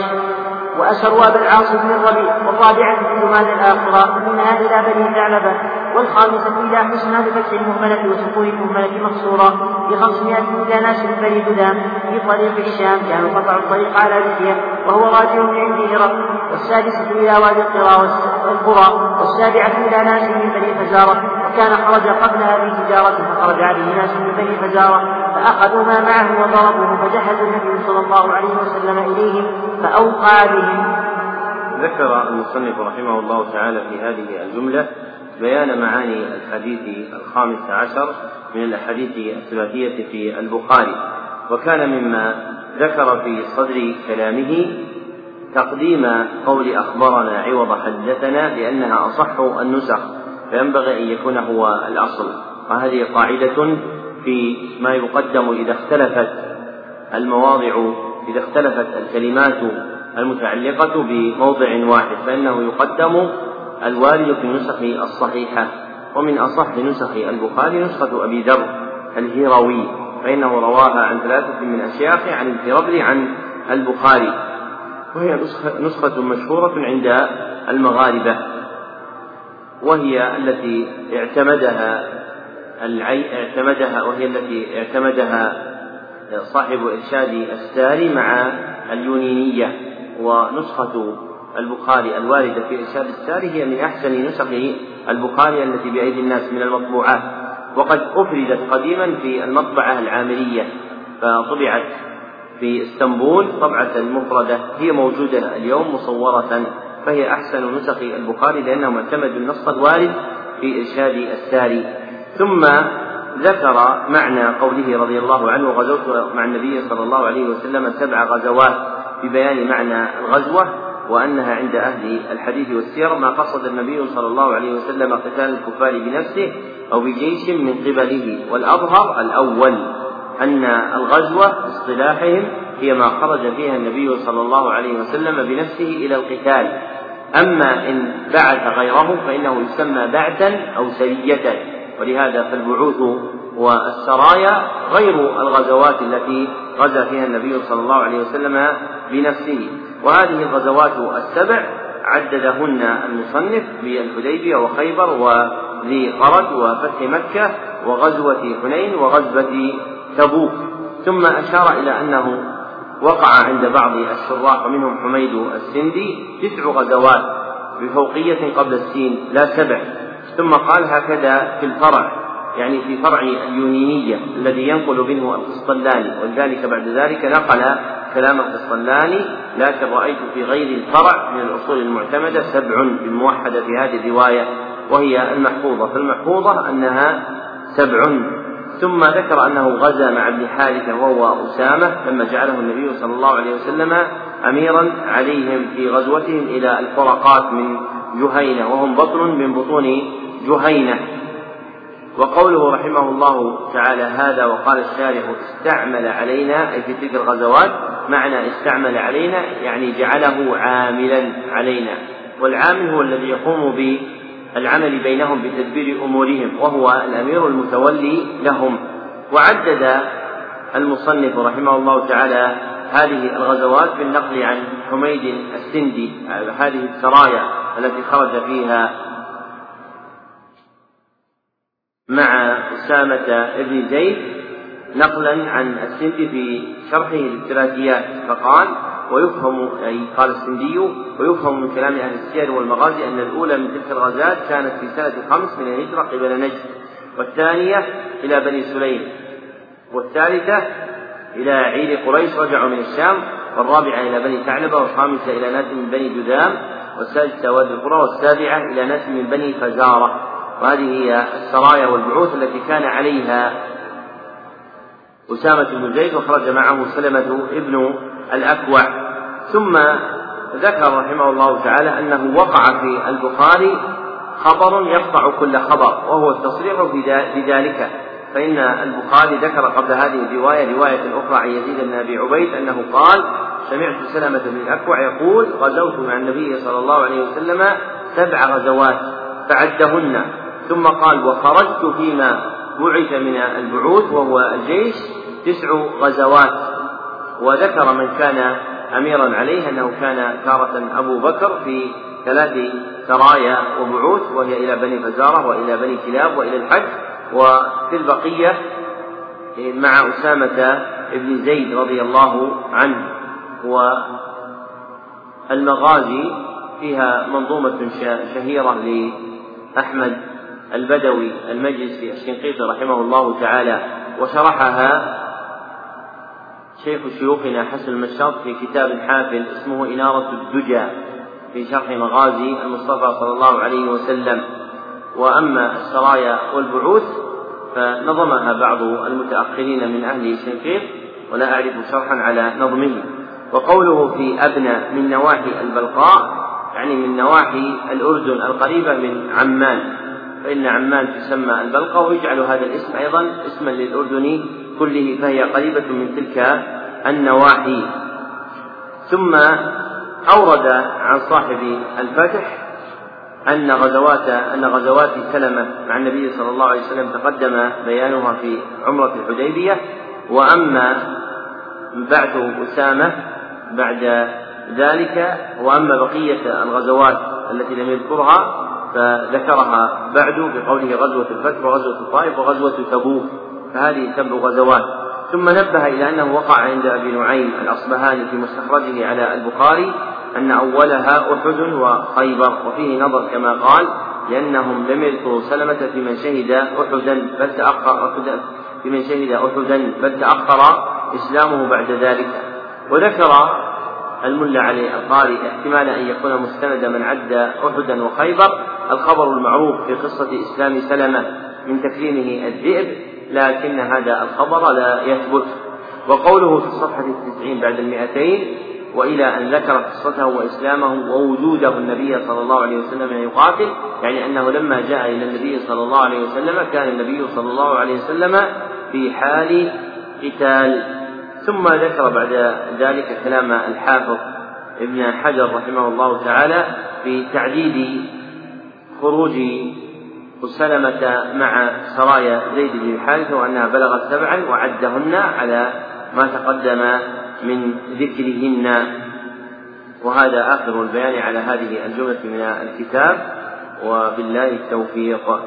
وأسروا أبا العاص بن الربيع والرابعة في جمال الآخرة منها إلى بني ثعلبة. والخامسة إلى حسنى بفتح المهملة وسكون المهملة مقصورة بخمسمائة إلى ناس بني هدام في طريق الشام كانوا قطعوا الطريق على لحية وهو راجع من عند هرقل والسادسة إلى وادي القرى والقرى والسابعة إلى ناس من بني فزارة وكان خرج قبلها في تجارة فخرج عليه ناس من بني فزارة فأخذوا ما معه وضربوه فجهز النبي صلى الله عليه وسلم إليهم فأوقع بهم. ذكر المصنف رحمه الله تعالى في هذه الجملة بيان معاني الحديث الخامس عشر من الأحاديث الثلاثية في البخاري. وكان مما ذكر في صدر كلامه تقديم قول أخبرنا عوض حدثنا لأنها أصح النسخ فينبغي أن يكون هو الأصل. وهذه قاعدة في ما يقدم إذا اختلفت المواضع إذا اختلفت الكلمات المتعلقة بموضع واحد فإنه يقدم الوارد في النسخ الصحيحة ومن أصح نسخ البخاري نسخة أبي ذر الهروي فإنه رواها عن ثلاثة من أشياخ عن الهربل عن البخاري. وهي نسخة مشهورة عند المغاربة وهي التي اعتمدها العي اعتمدها وهي التي اعتمدها صاحب إرشاد الساري مع اليونينية ونسخة البخاري الواردة في إرشاد الساري هي من أحسن نسخ البخاري التي بأيدي الناس من المطبوعات. وقد أفردت قديما في المطبعة العامرية فطبعت في اسطنبول طبعة المفردة هي موجودة اليوم مصورة فهي أحسن نسخ البخاري لأنهم اعتمدوا النص الوارد في إرشاد الساري. ثم ذكر معنى قوله رضي الله عنه غزوت مع النبي صلى الله عليه وسلم سبع غزوات ببيان معنى الغزوة. وأنها عند أهل الحديث والسير ما قصد النبي صلى الله عليه وسلم قتال الكفار بنفسه أو بجيش من قبله. والأظهر الأول أن الغزوة باصطلاحهم هي ما خرج فيها النبي صلى الله عليه وسلم بنفسه إلى القتال. أما إن بعث غيره فإنه يسمى بعثا أو سرية. ولهذا فالبعوث والسرايا غير الغزوات التي غزا فيها النبي صلى الله عليه وسلم بنفسه. وهذه الغزوات السبع عددهن المصنف بالحديبية وخيبر وذي قرد وفتح مكة وغزوة حنين وغزوة تبوك. ثم أشار إلى أنه وقع عند بعض الشراح ومنهم حميد السندي تسع غزوات بفوقية قبل السين لا سبع. ثم قال هكذا في الفرع يعني في فرع اليونينية الذي ينقل منه القسطلاني ولذلك بعد ذلك نقل كلام القسطلاني لكن رأيت في غير الفرع من الأصول المعتمدة سبع بالموحدة في هذه الرواية وهي المحفوظة. فالمحفوظة أنها سبع. ثم ذكر أنه غزا مع ابن حارثة وهو أسامة لما جعله النبي صلى الله عليه وسلم أميرا عليهم في غزوتهم إلى الفرقات من جهينة وهم بطن من بطون جهينة. وقوله رحمه الله تعالى هذا وقال الشارح استعمل علينا أي في تلك الغزوات معنى استعمل علينا يعني جعله عاملا علينا. والعامل هو الذي يقوم بالعمل بينهم بتدبير أمورهم وهو الأمير المتولي لهم. وعدد المصنف رحمه الله تعالى هذه الغزوات بالنقل عن حميد السندي هذه السرايا التي خرج فيها مع أسامة بن زيد. نقلا عن السندي في شرحه للثلاثيات فقال ويفهم أي قال السندي ويفهم من كلام أهل السير والمغازي أن الأولى من تلك الغزات كانت في سنة خمس من الهجرة قبل نجد والثانية إلى بني سليم والثالثة إلى عيد قريش رجعوا من الشام والرابعة إلى بني ثعلبة والخامسة إلى ناس من بني جذام والسادسة وادي القرى والسابعة إلى ناس من بني فزارة وهذه هي السرايا والبعوث التي كان عليها أسامة بن زيد وخرج معه سلمة ابن الأكوع. ثم ذكر رحمه الله تعالى أنه وقع في البخاري خبر يقطع كل خبر وهو التصريح بذلك. فإن البخاري ذكر قبل هذه الرواية رواية أخرى عن يزيد بن أبي عبيد أنه قال سمعت سلمة بن الأكوع يقول غزوت مع النبي صلى الله عليه وسلم سبع غزوات فعدهن. ثم قال وخرجت فيما بعث من البعوث وهو الجيش تسع غزوات. وذكر من كان أميرا عليه أنه كان تارة أبو بكر في ثلاث سرايا وبعوث وهي إلى بني فزارة وإلى بني كلاب وإلى الحج. وفي البقية مع أسامة بن زيد رضي الله عنه. والمغازي فيها منظومة شهيرة لأحمد البدوي المجلسي الشنقيطي رحمه الله تعالى. وشرحها شيخ شيوخنا حسن المشاط في كتاب حافل اسمه إنارة الدجى في شرح مغازي المصطفى صلى الله عليه وسلم. وأما السرايا والبعوث فنظمها بعض المتأخرين من أهل شنقيط ولا أعرف شرحا على نظمه. وقوله في أبنى من نواحي البلقاء يعني من نواحي الأردن القريبة من عمان. فإن عمان تسمى البلقاء ويجعل هذا الاسم أيضا اسما للأردن كله فهي قريبة من تلك النواحي. ثم أورد عن صاحب الفتح أن غزوات أن غزوات سلمة مع النبي صلى الله عليه وسلم تقدم بيانها في عمرة الحديبية. وأما بعث أسامة بعد ذلك وأما بقية الغزوات التي لم يذكرها فذكرها بعد بقوله غزوة الفتح وغزوة الطائف وغزوة تبوك. فهذه سبع غزوات. ثم نبه إلى أنه وقع عند أبي نعيم الأصبهاني في مستخرجه على البخاري أن أولها أحد وخيبر وفيه نظر كما قال لأنهم لم يذكروا سلمة في من شهد أحدا بل تأخر في من شهد أحدا بل تأخر إسلامه بعد ذلك. وذكر الملا علي القاري احتمال أن يكون مستند من عد أحدا وخيبر الخبر المعروف في قصة إسلام سلمة من تكريمه الذئب. لكن هذا الخبر لا يثبت. وقوله في الصفحة التسعين بعد المئتين وإلى أن ذكر قصته وإسلامه ووجوده النبي صلى الله عليه وسلم يقاتل يعني أنه لما جاء إلى النبي صلى الله عليه وسلم كان النبي صلى الله عليه وسلم في حال قتال. ثم ذكر بعد ذلك كلام الحافظ ابن حجر رحمه الله تعالى في تعديد خروج سلمة مع سرايا زيد بن حارثة وأنها بلغت سبعا وعدهن على ما تقدم من ذكرهن. وهذا آخر البيان على هذه الجملة من الكتاب. وبالله التوفيق.